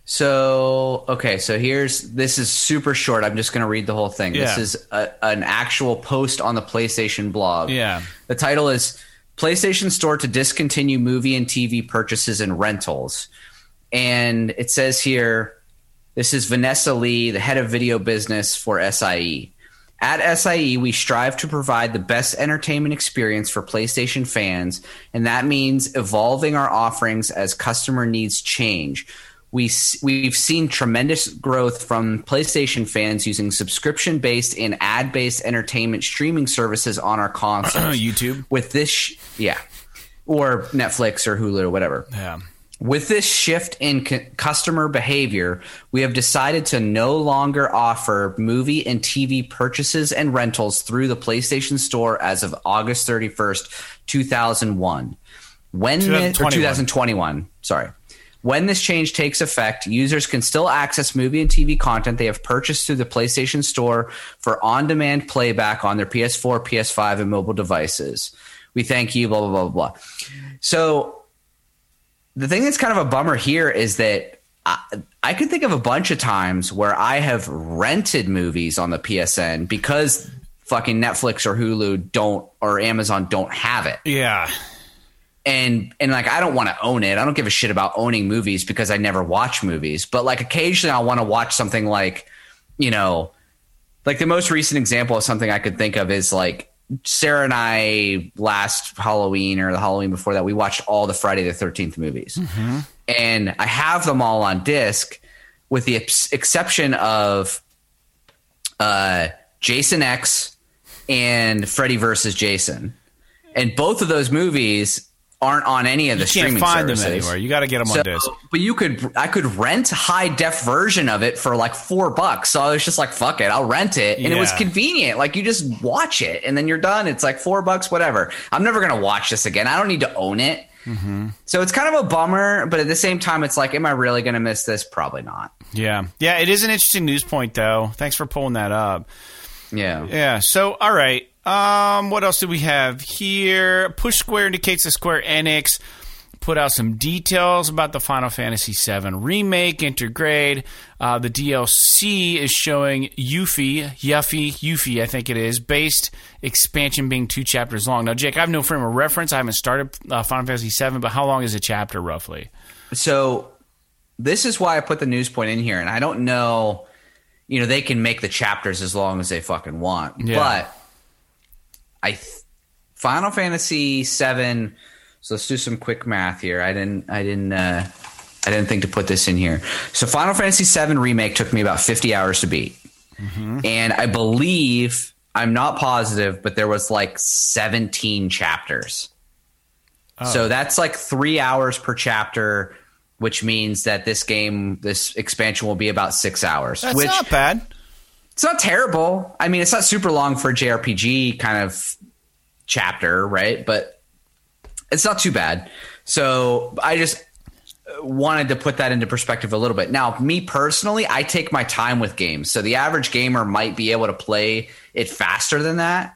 So okay, so here's this is super short. I'm just going to read the whole thing. Yeah. This is a, an actual post on the PlayStation blog. Yeah. The title is PlayStation Store to discontinue movie and TV purchases and rentals. And it says here this is Vanessa Lee, the head of video business for SIE. At SIE, we strive to provide the best entertainment experience for PlayStation fans, and that means evolving our offerings as customer needs change. We, we've seen tremendous growth from PlayStation fans using subscription based and ad based entertainment streaming services on our consoles. (clears throat) youtube With this, sh- yeah, or Netflix or Hulu or whatever. yeah With this shift in c- customer behavior, we have decided to no longer offer movie and TV purchases and rentals through the PlayStation Store as of August 31st, 2001. When thi- or 2021. 2021, sorry. When this change takes effect, users can still access movie and TV content they have purchased through the PlayStation Store for on demand playback on their PS4, PS5, and mobile devices. We thank you, blah, blah, blah, blah. So the thing that's kind of a bummer here is that I, I could think of a bunch of times where I have rented movies on the PSN because fucking Netflix or Hulu don't or Amazon don't have it. yeah And and like I don't want to own it. I don't give a shit about owning movies because I never watch movies. But like occasionally I want to watch something like, you know, like the most recent example of something I could think of is like Sarah and I last Halloween or the Halloween before that, we watched all the Friday the 13th movies. And I have them all on disc with the ex- exception of uh, Jason X and Freddy versus Jason. And both of those movies aren't on any of the you can't streaming find services. them anywhere you got to get them So, on disc but you could, I could rent high def version of it for like four bucks. So I was just like, fuck it, I'll rent it, and it was convenient. Like you just watch it, and then you're done. It's like four bucks, whatever. I'm never gonna watch this again. I don't need to own it. Mm-hmm. So it's kind of a bummer, but at the same time, it's like, am I really gonna miss this? Probably not. yeah yeah it is an interesting news point though thanks for pulling that up Yeah. Yeah. So, all right. Um, what else do we have here? Push Square indicates that Square Enix put out some details about the Final Fantasy VII remake, intergrade. Uh, the DLC is showing Yuffie, Yuffie, Yuffie, I think it is, based expansion being two chapters long. Now, Jake, I have no frame of reference. I haven't started uh, Final Fantasy VII, but how long is a chapter roughly? So this is why I put the news point in here, and I don't know. You know, they can make the chapters as long as they fucking want, Yeah. but I, th- Final Fantasy VII. So let's do some quick math here. I didn't. I didn't. Uh, I didn't think to put this in here. So Final Fantasy VII remake took me about 50 hours to beat, and I believe I'm not positive, but there was like 17 chapters. So that's like three hours per chapter, which means that this game, this expansion, will be about six hours. That's which not bad. It's not terrible. I mean, it's not super long for a JRPG kind of chapter, right? But it's not too bad. So I just wanted to put that into perspective a little bit. Now, me personally, I take my time with games. So the average gamer might be able to play it faster than that,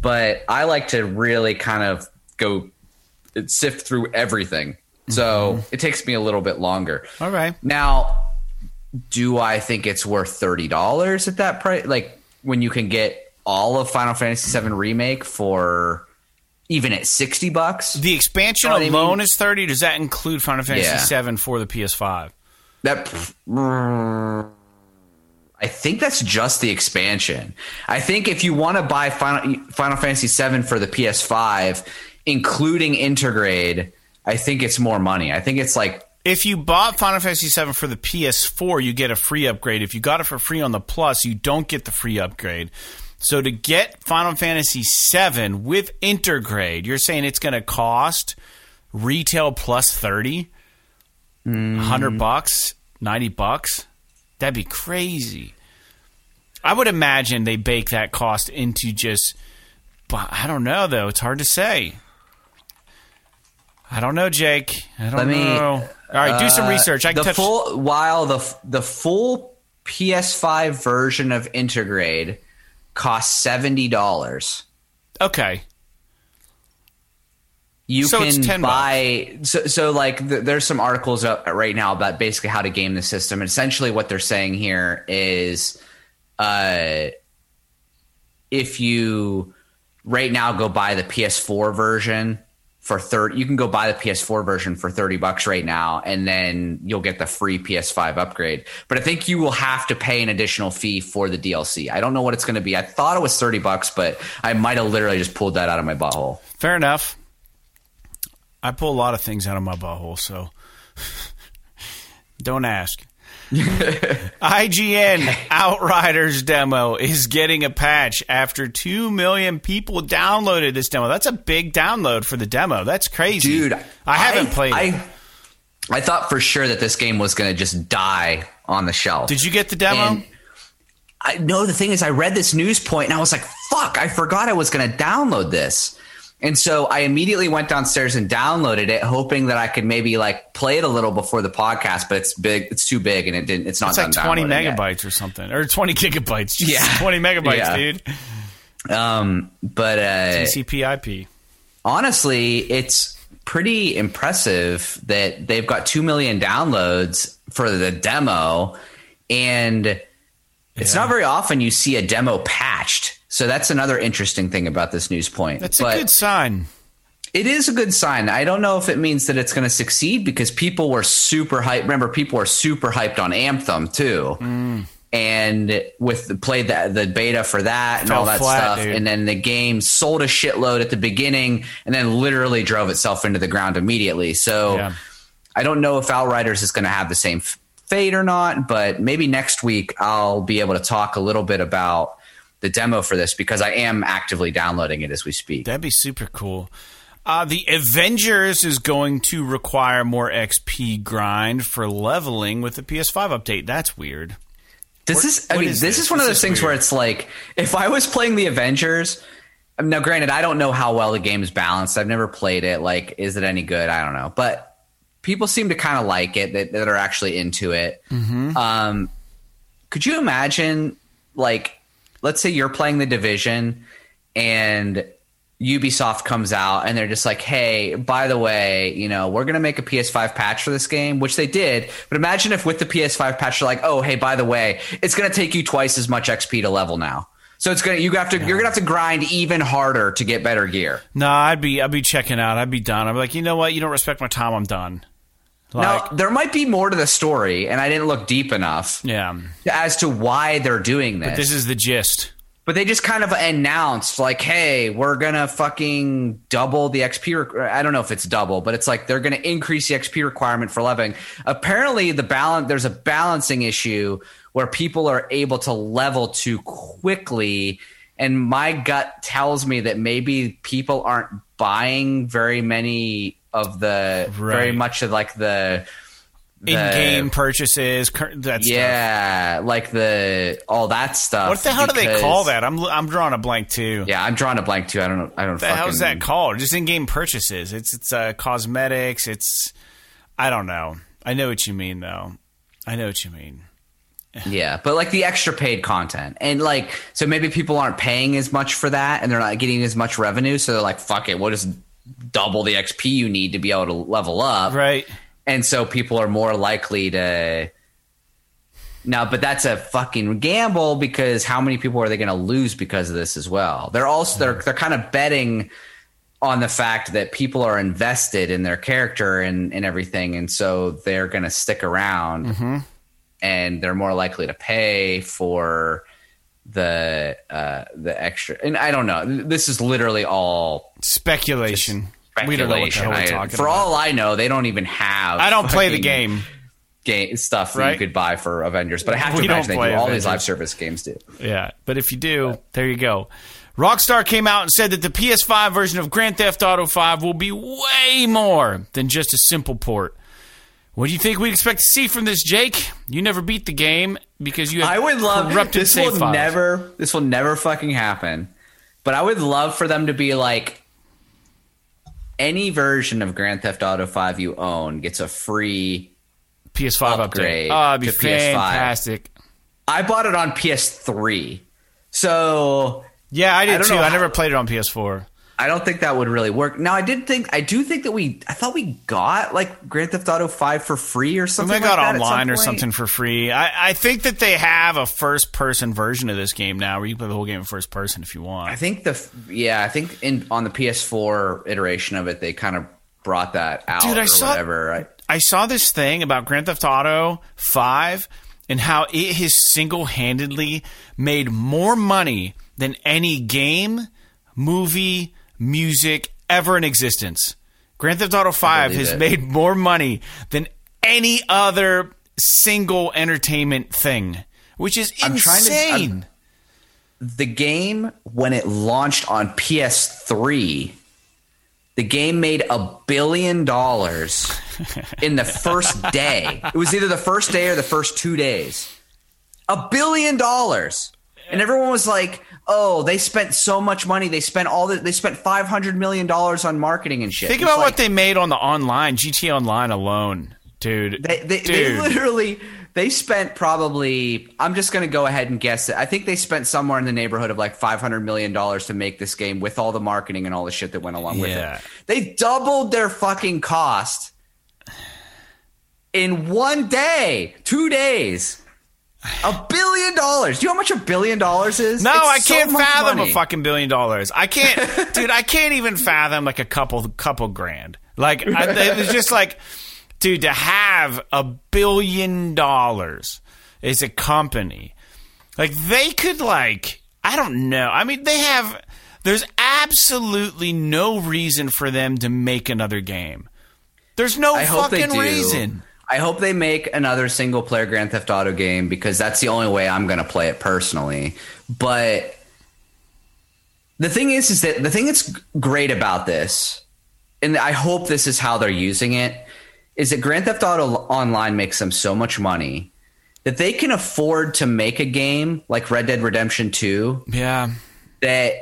but I like to really kind of go sift through everything. So mm-hmm. it takes me a little bit longer. All right. Now, do I think it's worth thirty dollars at that price? Like when you can get all of Final Fantasy VII remake for even at sixty bucks? The expansion Know what I alone mean? is 30. Does that include Final Fantasy Yeah. VII for the PS5? That mm, I think that's just the expansion. I think if you want to buy Final Final Fantasy VII for the PS5, including Intergrade, I think it's more money. I think it's like If you bought Final Fantasy VII for the PS4, you get a free upgrade. If you got it for free on the Plus, you don't get the free upgrade. So to get Final Fantasy VII with Intergrade, you're saying it's going to cost retail plus 30? 100 mm. bucks? 90 bucks? That'd be crazy. I would imagine they bake that cost into just but I don't know though. It's hard to say. I don't know, Jake. I don't Let me- know. All right, do some Uh, research. I can the touch. full while the the full PS5 version of Intergrade costs seventy dollars. okay, You So can it's 10 buy so so like th- there's some articles up right now about basically how to game the system. And essentially, what they're saying here is, uh, if you right now go buy the PS4 version for 30 you can go buy the PS4 version for thirty bucks right now, and then you'll get the free PS5 upgrade. But I think you will have to pay an additional fee for the DLC. I don't know what it's going to be. I thought it was thirty bucks, but I might have literally just pulled that out of my butthole. fair enough. I pull a lot of things out of my butthole, so (laughs) don't ask. (laughs) IGN Outriders demo is getting a patch after 2 million people downloaded this demo. That's a big download for the demo. That's crazy. dude. I haven't played I, it. I thought for sure that this game was going to just die on the shelf. Did you get the demo? And I know The thing is, I read this news point and I was like, "Fuck!" I forgot I was going to download this. And so I immediately went downstairs and downloaded it, hoping that I could maybe like play it a little before the podcast. But it's big; it's too big, and it didn't. It's not. it's like 20 downloading yet. megabytes or something, or 20 gigabytes. (laughs) Yeah. 20 megabytes, Yeah. dude. Um, but uh, TCP/IP. honestly, it's pretty impressive that they've got 2 million downloads for the demo. And it's Yeah. not very often you see a demo patched. So that's another interesting thing about this news point. That's But a good sign. it is a good sign. I don't know if it means that it's going to succeed because people were super hyped. Remember, people were super hyped on Anthem too. Mm. And with the played the, the beta for that and all that flat, stuff, dude. and then the game sold a shitload at the beginning, and then literally drove itself into the ground immediately. So Yeah. I don't know if Outriders is going to have the same f- fate or not, but maybe next week I'll be able to talk a little bit about the demo for this because I am actively downloading it as we speak. That'd be super cool. Uh, the Avengers is going to require more XP grind for leveling with the PS5 update. That's weird. Does this? I mean, is this, this? is one of those things weird. where it's like, if I was playing the Avengers, now granted, I don't know how well the game is balanced. I've never played it. Like, is it any good? I don't know, but people seem to kind of like it that, that are actually into it. Mm-hmm. Um, could you imagine, like, let's say you're playing the Division and Ubisoft comes out and they're just like, hey, by the way, you know, we're going to make a PS5 patch for this game, which they did. But imagine if with the PS5 patch, they're like, oh, hey, by the way, it's going to take you twice as much XP to level now. So it's gonna you have to you're gonna have to grind even harder to get better gear. No, I'd be I'd be checking out. I'd be done. I'd be like, you know what? You don't respect my time. I'm done. Like, now there might be more to the story, and I didn't look deep enough yeah. as to why they're doing this. This is the gist. But they just kind of announced, like, hey, we're going to fucking double the XP. Re- I don't know if it's double, but it's like they're going to increase the XP requirement for leveling. Apparently, the balance there's a balancing issue where people are able to level too quickly. And my gut tells me that maybe people aren't buying very many of the, very much of like the. the- In-game purchases, that stuff. yeah, like the all that stuff. What the hell do they call that? I'm I'm drawing a blank too. Yeah, I'm drawing a blank too. I don't know. I don't. The fucking, that called? Just in-game purchases. It's it's uh, cosmetics. It's I don't know. I know what you mean though. I know what you mean. (sighs) Yeah, but like the extra paid content, and like so maybe people aren't paying as much for that, and they're not getting as much revenue. So they're like, "Fuck it, we'll just double the XP you need to be able to level up." Right. and so people are more likely to now but that's a fucking gamble because how many people are they going to lose because of this as well they're also they're they're kind of betting on the fact that people are invested in their character and, and everything and so they're going to stick around mm-hmm. and they're more likely to pay for the uh the extra and i don't know this is literally all Speculation. We don't know what the hell we're I- talking for about. all I know, they don't even have. I don't play the game. Game stuff that you could buy for Avengers, but I have to We imagine they do. All these live service games do. Yeah, but if you do, there you go. Rockstar came out and said that the PS5 version of Grand Theft Auto 5 will be way more than just a simple port. What do you think we expect to see from this, Jake? You never beat the game because you have I would love corrupted this. Will files. never. This will never fucking happen. But I would love for them to be like any version of Grand Theft Auto Five you own gets a free. PS5 upgrade update. Oh, it'd be to PS5. fantastic. I bought it on PS3, so Yeah, I I did don't too. I never played it on PS4. I don't think that would really work. Now, I did think, I do think that we, I thought we got like Grand Theft Auto 5 for free or something. might got like that at some online or something for free. I, I think that they have a first person version of this game now where you play the whole game in first person if you want. I think the, yeah, I think in on the PS4 iteration of it, they kind of brought that out Dude, I or saw- whatever. I, I saw this thing about Grand Theft Auto 5 and how it has single handedly made more money than any game, movie, music ever in existence. Grand Theft Auto 5 has it. made more money than any other single entertainment thing, which is I'm trying to- insane. the game, when it launched on PS3, the game made a billion dollars (laughs) in the first day. It was either the first day or the first two days. A billion dollars. And everyone was like, "Oh, they spent so much money. They spent all the, they spent 500 million dollars on marketing and shit." Think about like, what they made on the online, GT Online alone, dude. They, they, they literally they spent probably I'm just going to go ahead and guess it. I think they spent somewhere in the neighborhood of like 500 million dollars to make this game with all the marketing and all the shit that went along with it. They doubled their fucking cost in one day, 2 days. A billion dollars. Do you know how much a billion dollars is? No, It's I can't much fathom money. a fucking billion dollars. I can't, (laughs) dude. I can't even fathom like a couple couple grand. Like I, it was just like, dude, to have a billion dollars as a company, like they could like, I don't know. I mean, they have. There's absolutely no reason for them to make another game. There's no I fucking reason. I hope they make another single player Grand Theft Auto game because that's the only way I'm going to play it personally. But the thing is, is that the thing that's great about this, and I hope this is how they're using it, is that Grand Theft Auto Online makes them so much money that they can afford to make a game like Red Dead Redemption 2 Yeah, that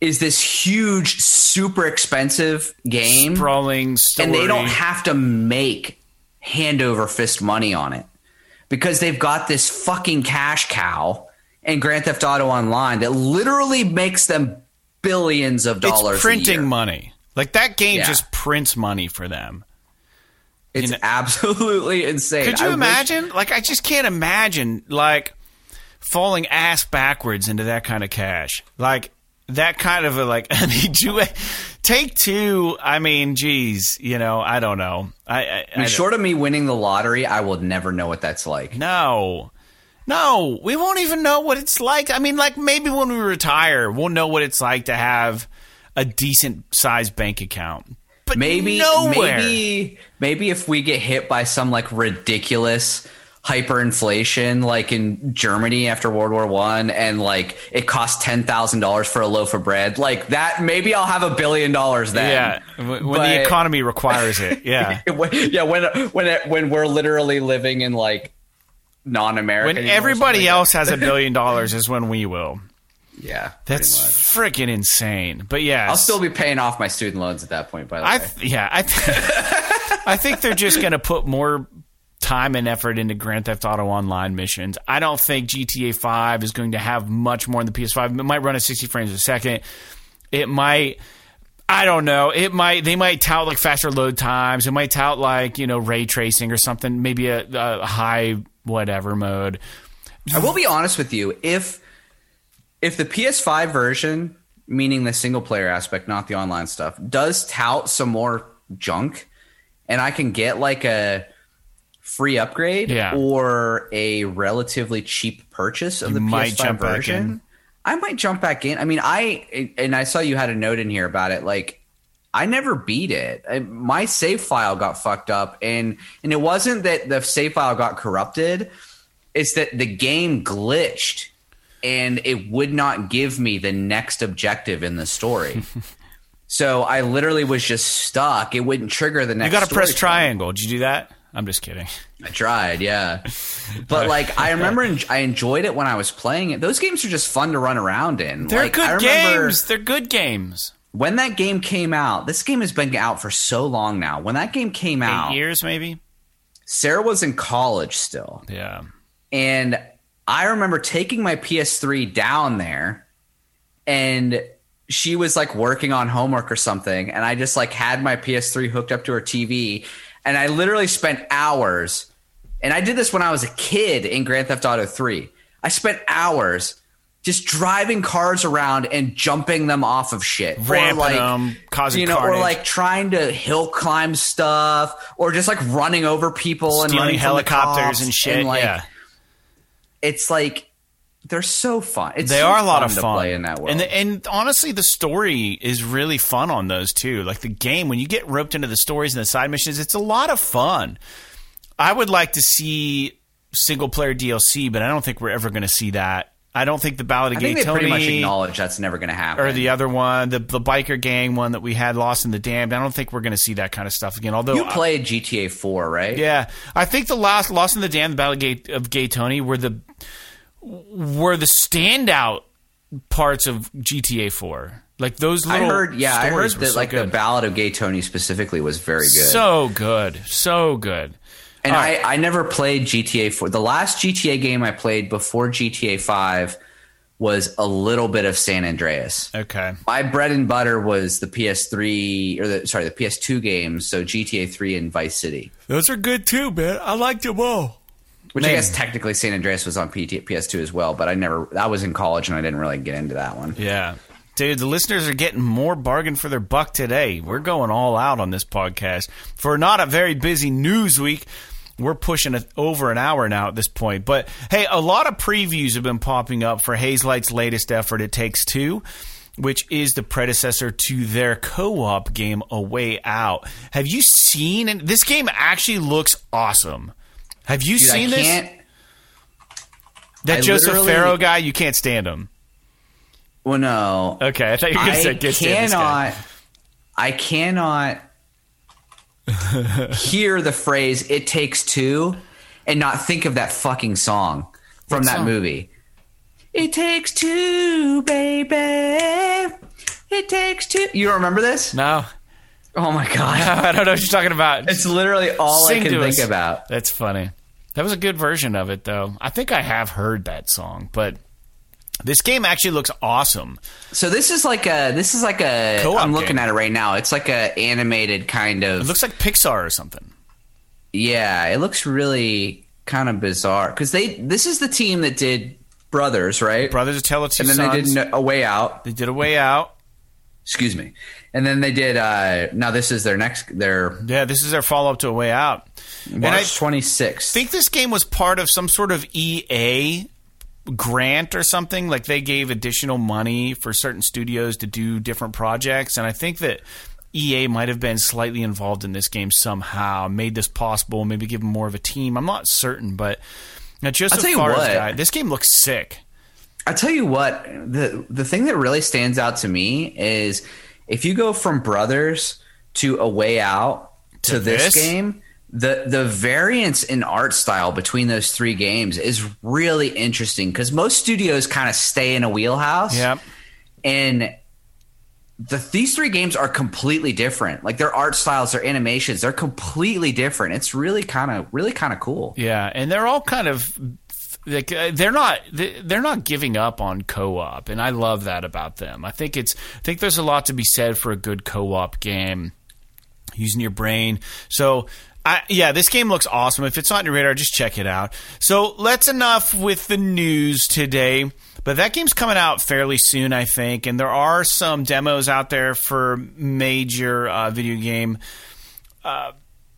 is this huge, super expensive game sprawling story. and they don't have to make hand over fist money on it because they've got this fucking cash cow and Grand Theft Auto Online that literally makes them billions of dollars. It's printing money. Like that game Yeah. just prints money for them. It's know- absolutely (laughs) insane. Could you I wish- imagine? Like I just can't imagine like falling ass backwards into that kind of cash. Like that kind of a like (laughs) I mean do take two, I mean, geez, you know, I don't know. I, I, I mean, short of me winning the lottery, I will never know what that's like. no. No, we won't even know what it's like. I mean, like maybe when we retire, we'll know what it's like to have a decent sized bank account. But maybe nowhere. maybe maybe if we get hit by some like ridiculous hyperinflation like in Germany after World War One and like it costs ten thousand dollars for a loaf of bread like that maybe I'll have a billion dollars then yeah, when But- the economy requires it. (laughs) Yeah. (laughs) Yeah when when it, when we're literally living in like non-American when everybody else has a (laughs) billion dollars is when we will. yeah That's freaking insane. But yeah, I'll still be paying off my student loans at that point by the I way yeah, I th- I think they're just going to put more time and effort into Grand Theft Auto Online missions. I don't think GTA 5 is going to have much more in the PS5. It might run at 60 frames a second. It might I don't know. It might they might tout like faster load times. It might tout like, you know, ray tracing or something, maybe a, a high whatever mode. I will be honest with you. If if the PS5 version, meaning the single player aspect, not the online stuff, does tout some more junk, and I can get like a free upgrade Yeah. or a relatively cheap purchase of You the might PS5 jump back version. I might jump back in. I mean, I and I saw you had a note in here about it. Like, I never beat it. I, my save file got fucked up, and and it wasn't that the save file got corrupted. It's that the game glitched, and it would not give me the next objective in the story. (laughs) so I literally was just stuck. It wouldn't trigger the next. You got to press triangle. Did you do that? I'm just kidding. I tried, yeah. (laughs) But like, I remember en- I enjoyed it when I was playing it. Those games are just fun to run around in. They're like, good games. They're good games. When that game came out, this game has been out for so long now. When that game came Eight out, years maybe? Sarah was in college still. Yeah. And I remember taking my PS3 down there and she was like working on homework or something. And I just like had my PS3 hooked up to her TV. And I literally spent hours. And I did this when I was a kid in Grand Theft Auto 3. I spent hours just driving cars around and jumping them off of shit. Or, like, them, causing you know, carnage. or like trying to hill climb stuff, or just like running over people and Stealing running from the helicopters and shit. like, yeah. it's like they're so fun. It's They so are a lot fun of to fun. play in that world. And, the, and honestly, the story is really fun on those too. Like the game, when you get roped into the stories and the side missions, it's a lot of fun. I would like to see single player DLC, but I don't think we're ever going to see that. I don't think the Ballad of I Gay think they pretty much acknowledge that's never going to happen. or the other one, the the biker gang one that we had, Lost in the Damned. I don't think we're going to see that kind of stuff again. Although you played GTA 4, right? Yeah, I think the last Lost in the Dam, the Ballad of Gay, of Gay Tony were the were the standout parts of GTA Four. Like those I little. heard. Yeah, I heard that so like the. Ballad of Gay Tony specifically was very good. so good, so good. and all I. I never played GTA 4. The last GTA game I played before GTA 5 was a little bit of San Andreas. Okay, My bread and butter was the PS3 or the sorry the PS2 games, so GTA 3 and Vice City. those are good too, man. I liked them all. Which I guess technically San Andreas was on PT, PS2 as well, but I never. I was in college and I didn't really get into that one. Yeah. Dude, the listeners are getting more bargain for their buck today. We're going all out on this podcast. For not a very busy news week, we're pushing it over an hour now at this point. But hey, a lot of previews have been popping up for Hazelight's latest effort, It Takes Two, which is the predecessor to their co op game, A Way Out. Have you seen? And this game actually looks awesome. Have you Dude, seen this? can't. That I Josef Fares guy, you can't stand him. Well, no. Okay, I thought you were going to say can't stand this guy. cannot. I cannot (laughs) hear the phrase "It takes two and not think of that fucking song from What that song? movie. It takes two, baby. It takes two. You don't remember this? No. Oh my god! (laughs) I don't know what you're talking about. It's literally all Sing I can to think us. about. That's funny. That was a good version of it, though. I think I have heard that song, but this game actually looks awesome. So this is like a this is like a Co-op I'm looking game. at it right now. It's like a animated kind of It looks like Pixar or something. Yeah, it looks really kind of bizarre because they this is the team that did Brothers, right? Brothers of Tale of Two and then they did A Way Out. They did a way out. Excuse me. And then they did. Uh, now this is their next. Their Yeah, this is their follow up to A Way Out. March twenty sixth. think this game was part of some sort of EA grant or something. Like they gave additional money for certain studios to do different projects, and I think that. EA might have been slightly involved in this game somehow, made this possible, maybe give them more of a team. I'm not certain, but now tell you Fares what. guy, this game looks sick. I tell you what, the the thing that really stands out to me is if you go from Brothers to A Way Out to, To this, this? game, the the variance in art style between those three games is really interesting because most studios kind of stay in a wheelhouse. Yep. And the these three games are completely different. Like their art styles, their animations, they're completely different. It's really kind of really kind of cool. Yeah, and they're all kind of like uh, they're not they- they're not giving up on co-op, and I love that about them. I think it's I think there's a lot to be said for a good co-op game using your brain. So. I, yeah, this game looks awesome. If it's not on your radar, just check it out. So that's enough with the news today. But that game's coming out fairly soon, I think, and there are some demos out there for major uh, video game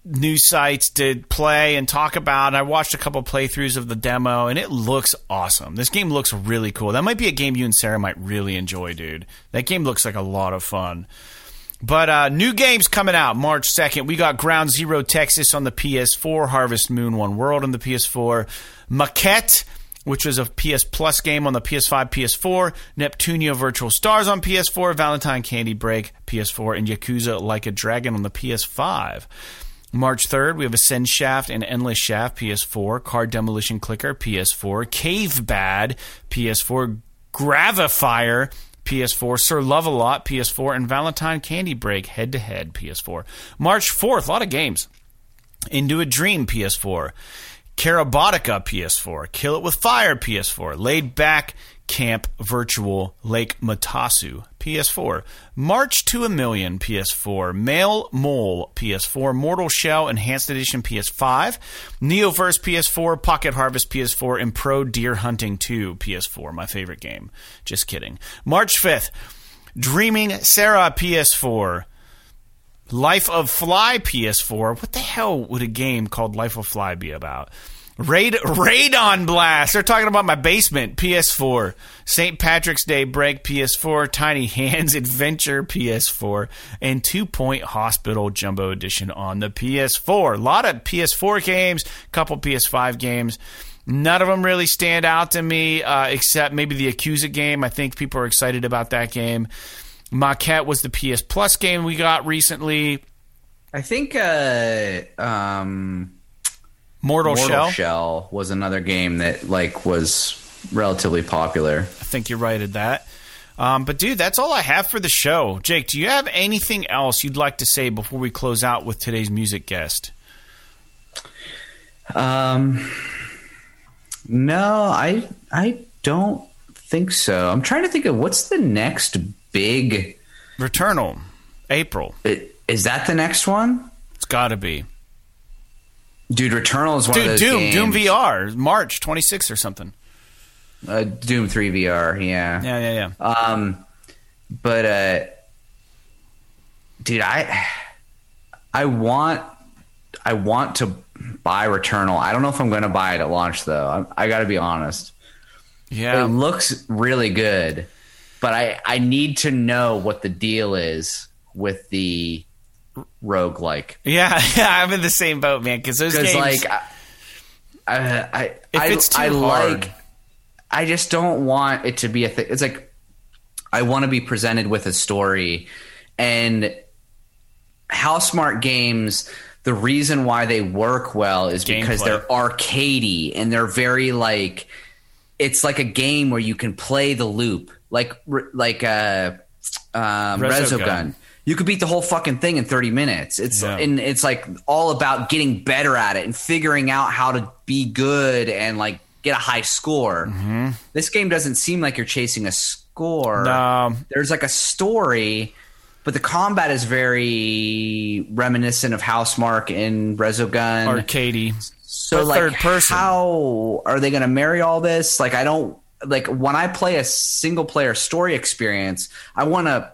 news sites to play and talk about. And I watched a couple playthroughs of the demo, and it looks awesome. This game looks really cool. That might be a game you and Sarah might really enjoy, dude. That game looks like a lot of fun. But uh, new games coming out March 2nd. We got Ground Zero Texas on the PS4, Harvest Moon One World on the PS4, Maquette, which was a PS Plus game on the PS5, PS4, Neptunia Virtual Stars on PS4, Valentine Candy Break, PS4, and Yakuza Like a Dragon on the PS5. March 3rd, we have Ascend Shaft and Endless Shaft, PS4, Card Demolition Clicker, PS4, Cave Bad, PS4, Gravifier, PS4, Sir Love a Lot, PS4, and Valentine Candy Break, head to head, PS4. March 4th, a lot of games. Into a Dream, PS4. Carabotica, PS4. Kill It With Fire, PS4. Laid Back Camp Virtual Lake Motosu, PS4. March to a Million, PS4. Mail Mole, PS4. Mortal Shell Enhanced Edition, PS5. Neoverse, PS4. Pocket Harvest, PS4. And Pro Deer Hunting 2, PS4. My favorite game. Just kidding. March 5th. Dreaming Sarah, PS4. Life of Fly PS4. What the hell would a game called Life of Fly be about? Radon Blast. They're talking about my basement PS4. St. Patrick's Day Break PS4. Tiny Hands (laughs) Adventure PS4. And Two Point Hospital Jumbo Edition on the PS4. A lot of PS4 games, couple PS5 games. None of them really stand out to me, uh, except maybe the Yakuza game. I think people are excited about that game. Maquette was the PS Plus game we got recently. I think uh, um, Mortal, Mortal Shell. Shell was another game that like was relatively popular. I think you're right at that. Um, but dude, that's all I have for the show. Jake, do you have anything else you'd like to say before we close out with today's music guest? Um, no, I I don't think so. I'm trying to think of what's the next big. Returnal, April. i- Is that the next one? It's got to be. Dude, Returnal is one of Dude, those Doom, games. Doom VR, March 26th or something. uh, Doom 3 VR, yeah. Yeah, yeah, yeah. Um, but uh, dude, I I want I want to buy Returnal. I don't know if I'm going to buy it at launch though. I, I got to be honest. Yeah, it looks really good, but I I need to know what the deal is with the roguelike. Yeah, (laughs) yeah, I'm in the same boat, man, because those games. like I, I, I, If I, I like, I just don't want it to be a thing. It's like I want to be presented with a story, and how smart games. The reason why they work well is because they're arcadey and they're very like. It's like a game where you can play the loop, like like uh, um, Resogun. Resogun. You could beat the whole fucking thing in 30 minutes. It's Yeah. and it's like all about getting better at it and figuring out how to be good and like get a high score. Mm-hmm. This game doesn't seem like you're chasing a score. No. There's like a story, but the combat is very reminiscent of Housemarque and Resogun. arcadey. so but like third person. how are they going to marry all this? Like I don't like when I play a single player story experience, I want to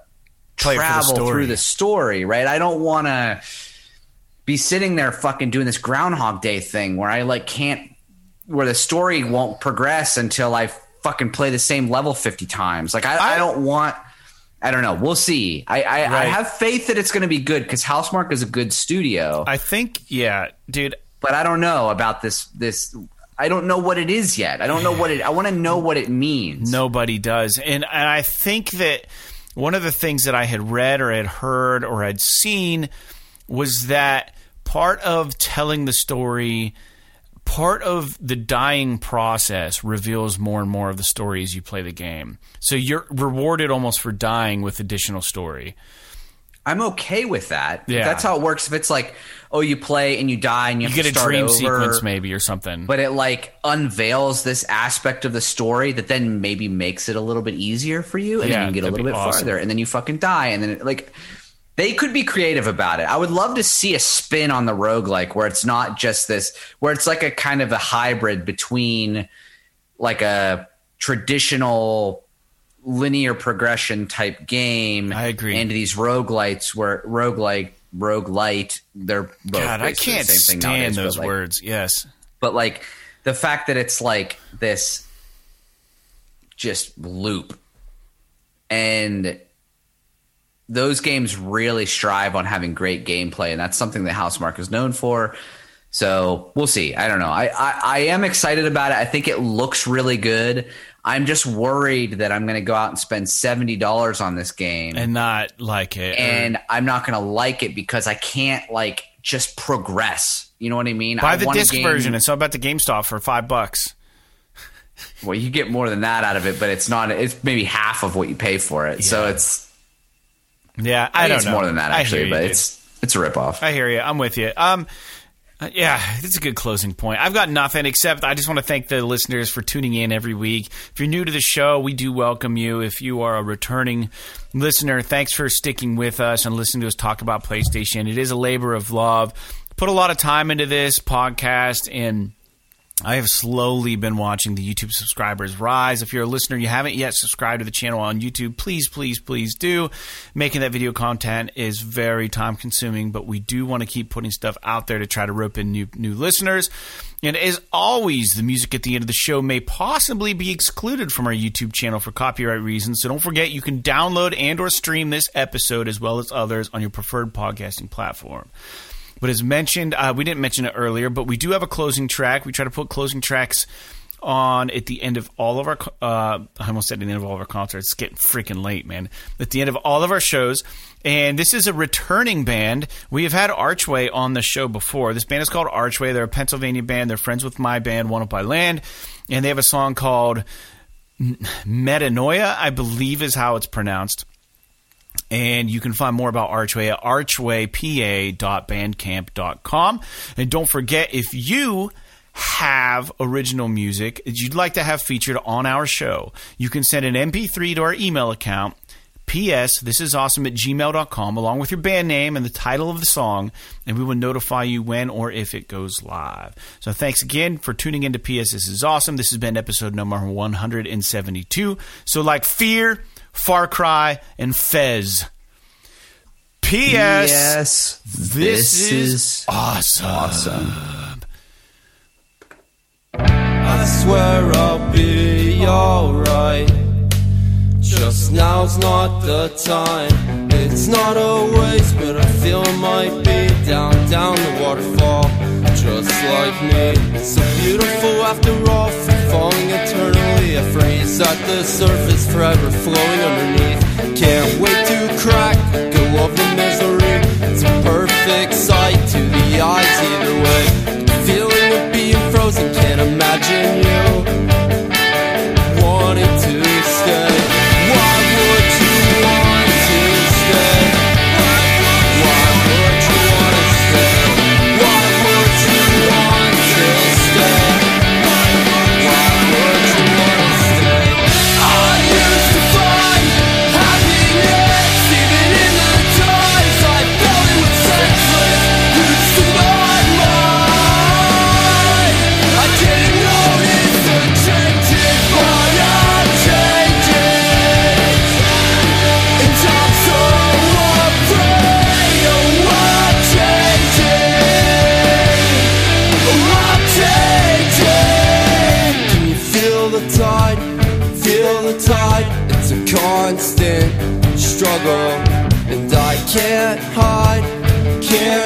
For the travel through the story, right? I don't want to be sitting there fucking doing this Groundhog Day thing where I like can't, where the story won't progress until I fucking play the same level 50 times. Like, I, I, I- don't want, I don't know. We'll see. I, I, I have faith that it's going to be good because Housemarque is a good studio, I think, yeah, dude. but I don't know about this, this, I don't know what it is yet. I don't know what it, I want to know what it means. Nobody does. And, and I think that one of the things that I had read or had heard or had seen was that part of telling the story, part of the dying process reveals more and more of the story as you play the game. So you're rewarded almost for dying with additional story. I'm okay with that. Yeah. That's how it works. If it's like, oh, you play and you die and you, You have get to a dream over, sequence maybe or something. but it like unveils this aspect of the story that then maybe makes it a little bit easier for you, and Yeah, then you get a little bit awesome. farther, and then you fucking die, and then it, like they could be creative about it. I would love to see a spin on the roguelike where it's not just this, where it's like a kind of a hybrid between like a traditional linear progression type game. I agree. and these roguelites where roguelike roguelite they're both God, I can't same thing stand nowadays, those like- words. Yes. but like the fact that it's like this just loop. And those games really strive on having great gameplay and that's something that Housemarque is known for. So we'll see. I don't know. I, I i am excited about it. I think it looks really good i'm just worried that i'm going to go out and spend $70 on this game And not like it. or- and i'm not going to like it because i can't like just progress you know what i mean buy I the disc game- version and sell about the GameStop for five bucks. Well, you get more than that out of it, but it's not. It's maybe half of what you pay for it. So it's. Yeah, I, I, don't it's know. more than that actually, you, but dude. it's it's a ripoff. I hear you. I'm with you. Um, Uh, yeah, it's a good closing point. I've got nothing except I just want to thank the listeners for tuning in every week. If you're new to the show, we do welcome you. If you are a returning listener, thanks for sticking with us and listening to us talk about PlayStation. It is a labor of love. Put a lot of time into this podcast and. I have slowly been watching the YouTube subscribers rise. If you're a listener, you haven't yet subscribed to the channel on YouTube, please, please, please do. Making that video content is very time consuming, but we do want to keep putting stuff out there to try to rope in new new listeners. And as always, the music at the end of the show may possibly be excluded from our YouTube channel for copyright reasons. So don't forget you can download and or stream this episode as well as others on your preferred podcasting platform. But as mentioned, uh, we didn't mention it earlier, but we do have a closing track. We try to put closing tracks on at the end of all of our. Uh, I almost said at the end of all of our concerts. It's getting freaking late, man. At the end of all of our shows, and this is a returning band. We have had Archway on the show before. This band is called Archway. They're a Pennsylvania band. They're friends with my band, One Up by Land, and they have a song called Metanoia. I believe is how it's pronounced. And you can find more about Archway at archwaypa.bandcamp.com. And don't forget, if you have original music that you'd like to have featured on our show, you can send an MP3 to our email account. P.S. This is awesome at gmail.com along with your band name and the title of the song, and we will notify you when or if it goes live. So thanks again for tuning into P.S. This is awesome. This has been episode number 172. So, like Fear, Far Cry, and Fez. P.S. yes, This, is, awesome. awesome. I swear I'll be alright. Just now's not the time. It's not always, but I feel it might be down, down the waterfall. Just like me. So beautiful after all, free falling eternally. I freeze at the surface, forever flowing underneath. Can't wait to crack, go of the misery. It's a perfect sight to the eyes either way. Feeling of being frozen, can't imagine you struggle, and I can't hide, can't